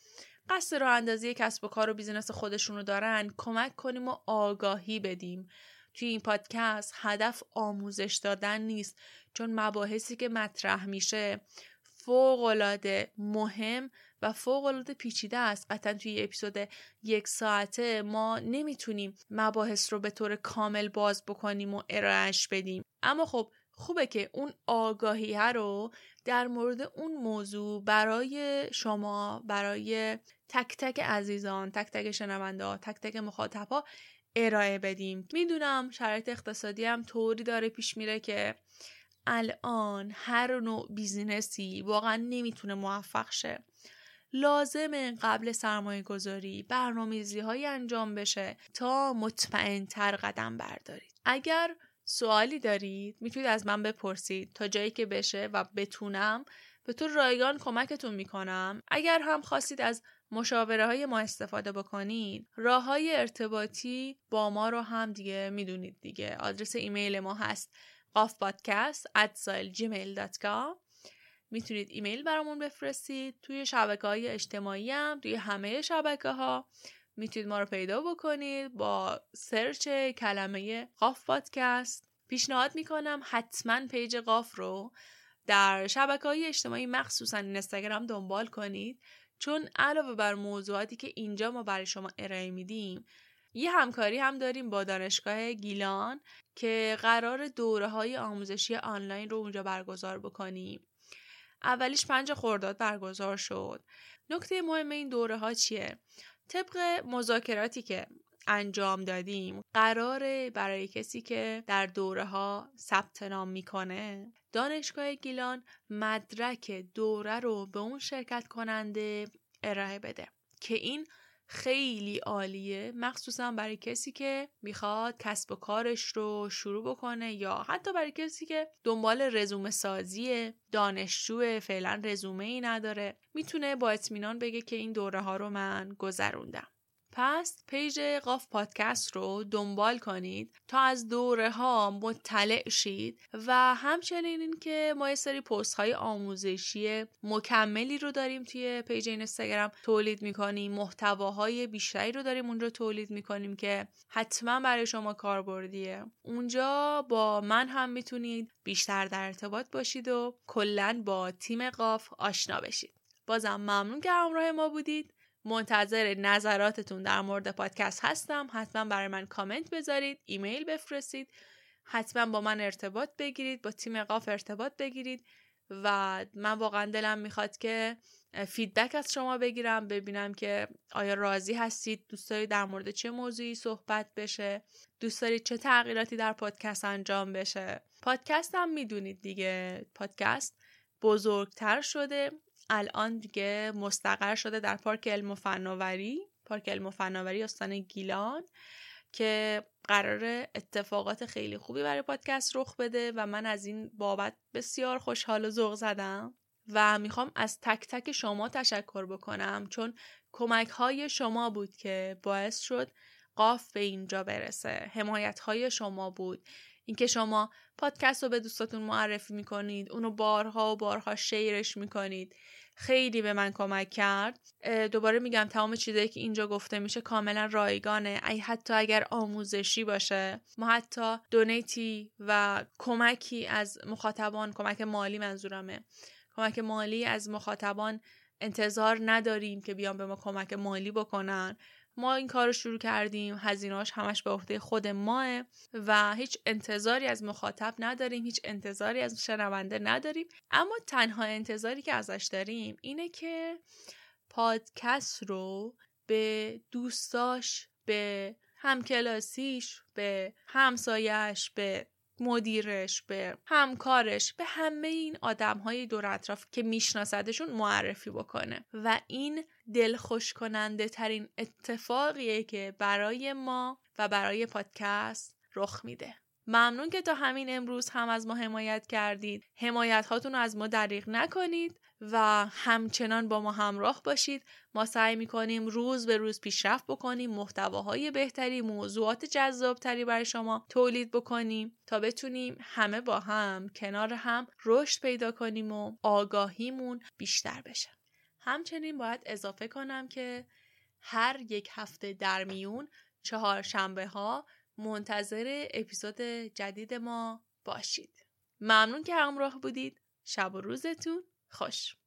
قصد راه اندازی کسب و کار و بیزینس خودشون رو دارن کمک کنیم و آگاهی بدیم. توی این پادکست هدف آموزش دادن نیست چون مباحثی که مطرح میشه فوقالعاده مهم و فوقالعاده پیچیده است. قطعا توی اپیزود یک ساعته ما نمی‌تونیم مباحث رو به طور کامل باز بکنیم و ارائهش بدیم. اما خب خوبه که اون آگاهی رو در مورد اون موضوع برای شما برای تک تک عزیزان تک تک شنونده ها تک تک مخاطب ها ارائه بدیم. می‌دونم شرایط اقتصادی هم طوری داره پیش میره که الان هر نوع بیزینسی واقعا نمی‌تونه موفق شه. لازمه قبل سرمایه گذاری برنامه‌ریزی های انجام بشه تا مطمئن تر قدم بردارید. اگر سوالی دارید می‌تونید از من بپرسید تا جایی که بشه و بتونم. به طور رایگان کمکتون می‌کنم. اگر هم خواستید از مشاوره های ما استفاده بکنید راه های ارتباطی با ما رو هم دیگه می‌دونید دیگه. آدرس ایمیل ما هست gmail.com می‌تونید ایمیل برامون بفرستید. توی شبکه های اجتماعی هم توی همه شبکه ها می‌تونید ما رو پیدا بکنید با سرچ کلمه قاف پادکست پیشنهاد می‌کنم حتما page قاف رو در شبکه های اجتماعی مخصوصا اینستاگرام دنبال کنید. چون علاوه بر موضوعاتی که اینجا ما برای شما ارائه میدیم یه همکاری هم داریم با دانشگاه گیلان که قرار دوره های آموزشی آنلاین رو اونجا برگزار بکنیم. اولیش پنج خورداد برگزار شد. نکته مهم این دوره ها چیه؟ طبق مذاکراتی که انجام دادیم. قراره برای کسی که در دوره ها ثبت نام می‌کنه دانشگاه گیلان مدرک دوره رو به اون شرکت کننده ارائه بده که این خیلی عالیه مخصوصا برای کسی که می‌خواد کسب و کارش رو شروع بکنه یا حتی برای کسی که دنبال رزومه سازی دانشجو فعلا رزومه ای نداره. می‌تونه با اطمینان بگه که این دوره ها رو من گذروندم. پس پیج قاف پادکست رو دنبال کنید تا از دوره ها مطلع شید و همچنین این که ما یه سری پست های آموزشی مکملی رو داریم توی پیج اینستاگرام تولید می‌کنیم محتواهای بیشتری رو داریم اونجا تولید می‌کنیم که حتما برای شما کاربردیه. اونجا با من هم می‌تونید بیشتر در ارتباط باشید و کلا با تیم قاف آشنا بشید. بازم ممنون که همراه ما بودید. منتظر نظراتتون در مورد پادکست هستم. حتما برای من کامنت بذارید ایمیل بفرستید. حتما با من ارتباط بگیرید با تیم قاف ارتباط بگیرید و من واقعا دلم می‌خواد که feedback از شما بگیرم ببینم که آیا راضی هستید؟ دوست دارید در مورد چه موضوعی صحبت بشه؟ دوست دارید چه تغییراتی در پادکست انجام بشه؟ پادکست هم می‌دونید دیگه. پادکست بزرگتر شده. الان دیگه مستقر شده در پارک علم و فناوری پارک علم و فناوری استان گیلان که قرار اتفاقات خیلی خوبی برای پادکست رخ بده و من از این بابت بسیار خوشحال و ذوق زدم و می‌خوام از تک تک شما تشکر بکنم چون کمک های شما بود که باعث شد قاف به اینجا برسه حمایت های شما بود. اینکه شما پادکست رو به دوستاتون معرفی می‌کنید اونو بارها و بارها شیرش می‌کنید. خیلی به من کمک کرد. دوباره میگم تمام چیزایی که اینجا گفته میشه کاملا رایگانه. ای حتی اگر آموزشی باشه. ما حتی دونیتی و کمکی از مخاطبان کمک مالی منظورمه. کمک مالی از مخاطبان انتظار نداریم که بیان به ما کمک مالی بکنن. ما این کار رو شروع کردیم هزینهاش همش به عهده خود ماه و هیچ انتظاری از مخاطب نداریم هیچ انتظاری از شنونده نداریم. اما تنها انتظاری که ازش داریم اینه که پادکست رو به دوستاش به همکلاسیش به همسایش به مدیرش به همکارش به همه این آدم های دور اطراف که میشناسدشون معرفی بکنه. و این دلخوش کننده ترین اتفاقیه که برای ما و برای پادکست رخ میده. ممنون که تا همین امروز هم از ما حمایت کردید. حمایت هاتون رو از ما دریغ نکنید. و همچنان با ما همراه باشید. ما سعی می‌کنیم روز به روز پیشرفت بکنیم محتواهای بهتری موضوعات جذابتری برای شما تولید بکنیم تا بتونیم همه با هم کنار هم رشد پیدا کنیم و آگاهیمون بیشتر بشه. همچنین باید اضافه کنم که هر یک هفته در میون چهار شنبه ها منتظر اپیزود جدید ما باشید. ممنون که همراه بودید. شب و روزتون خوش.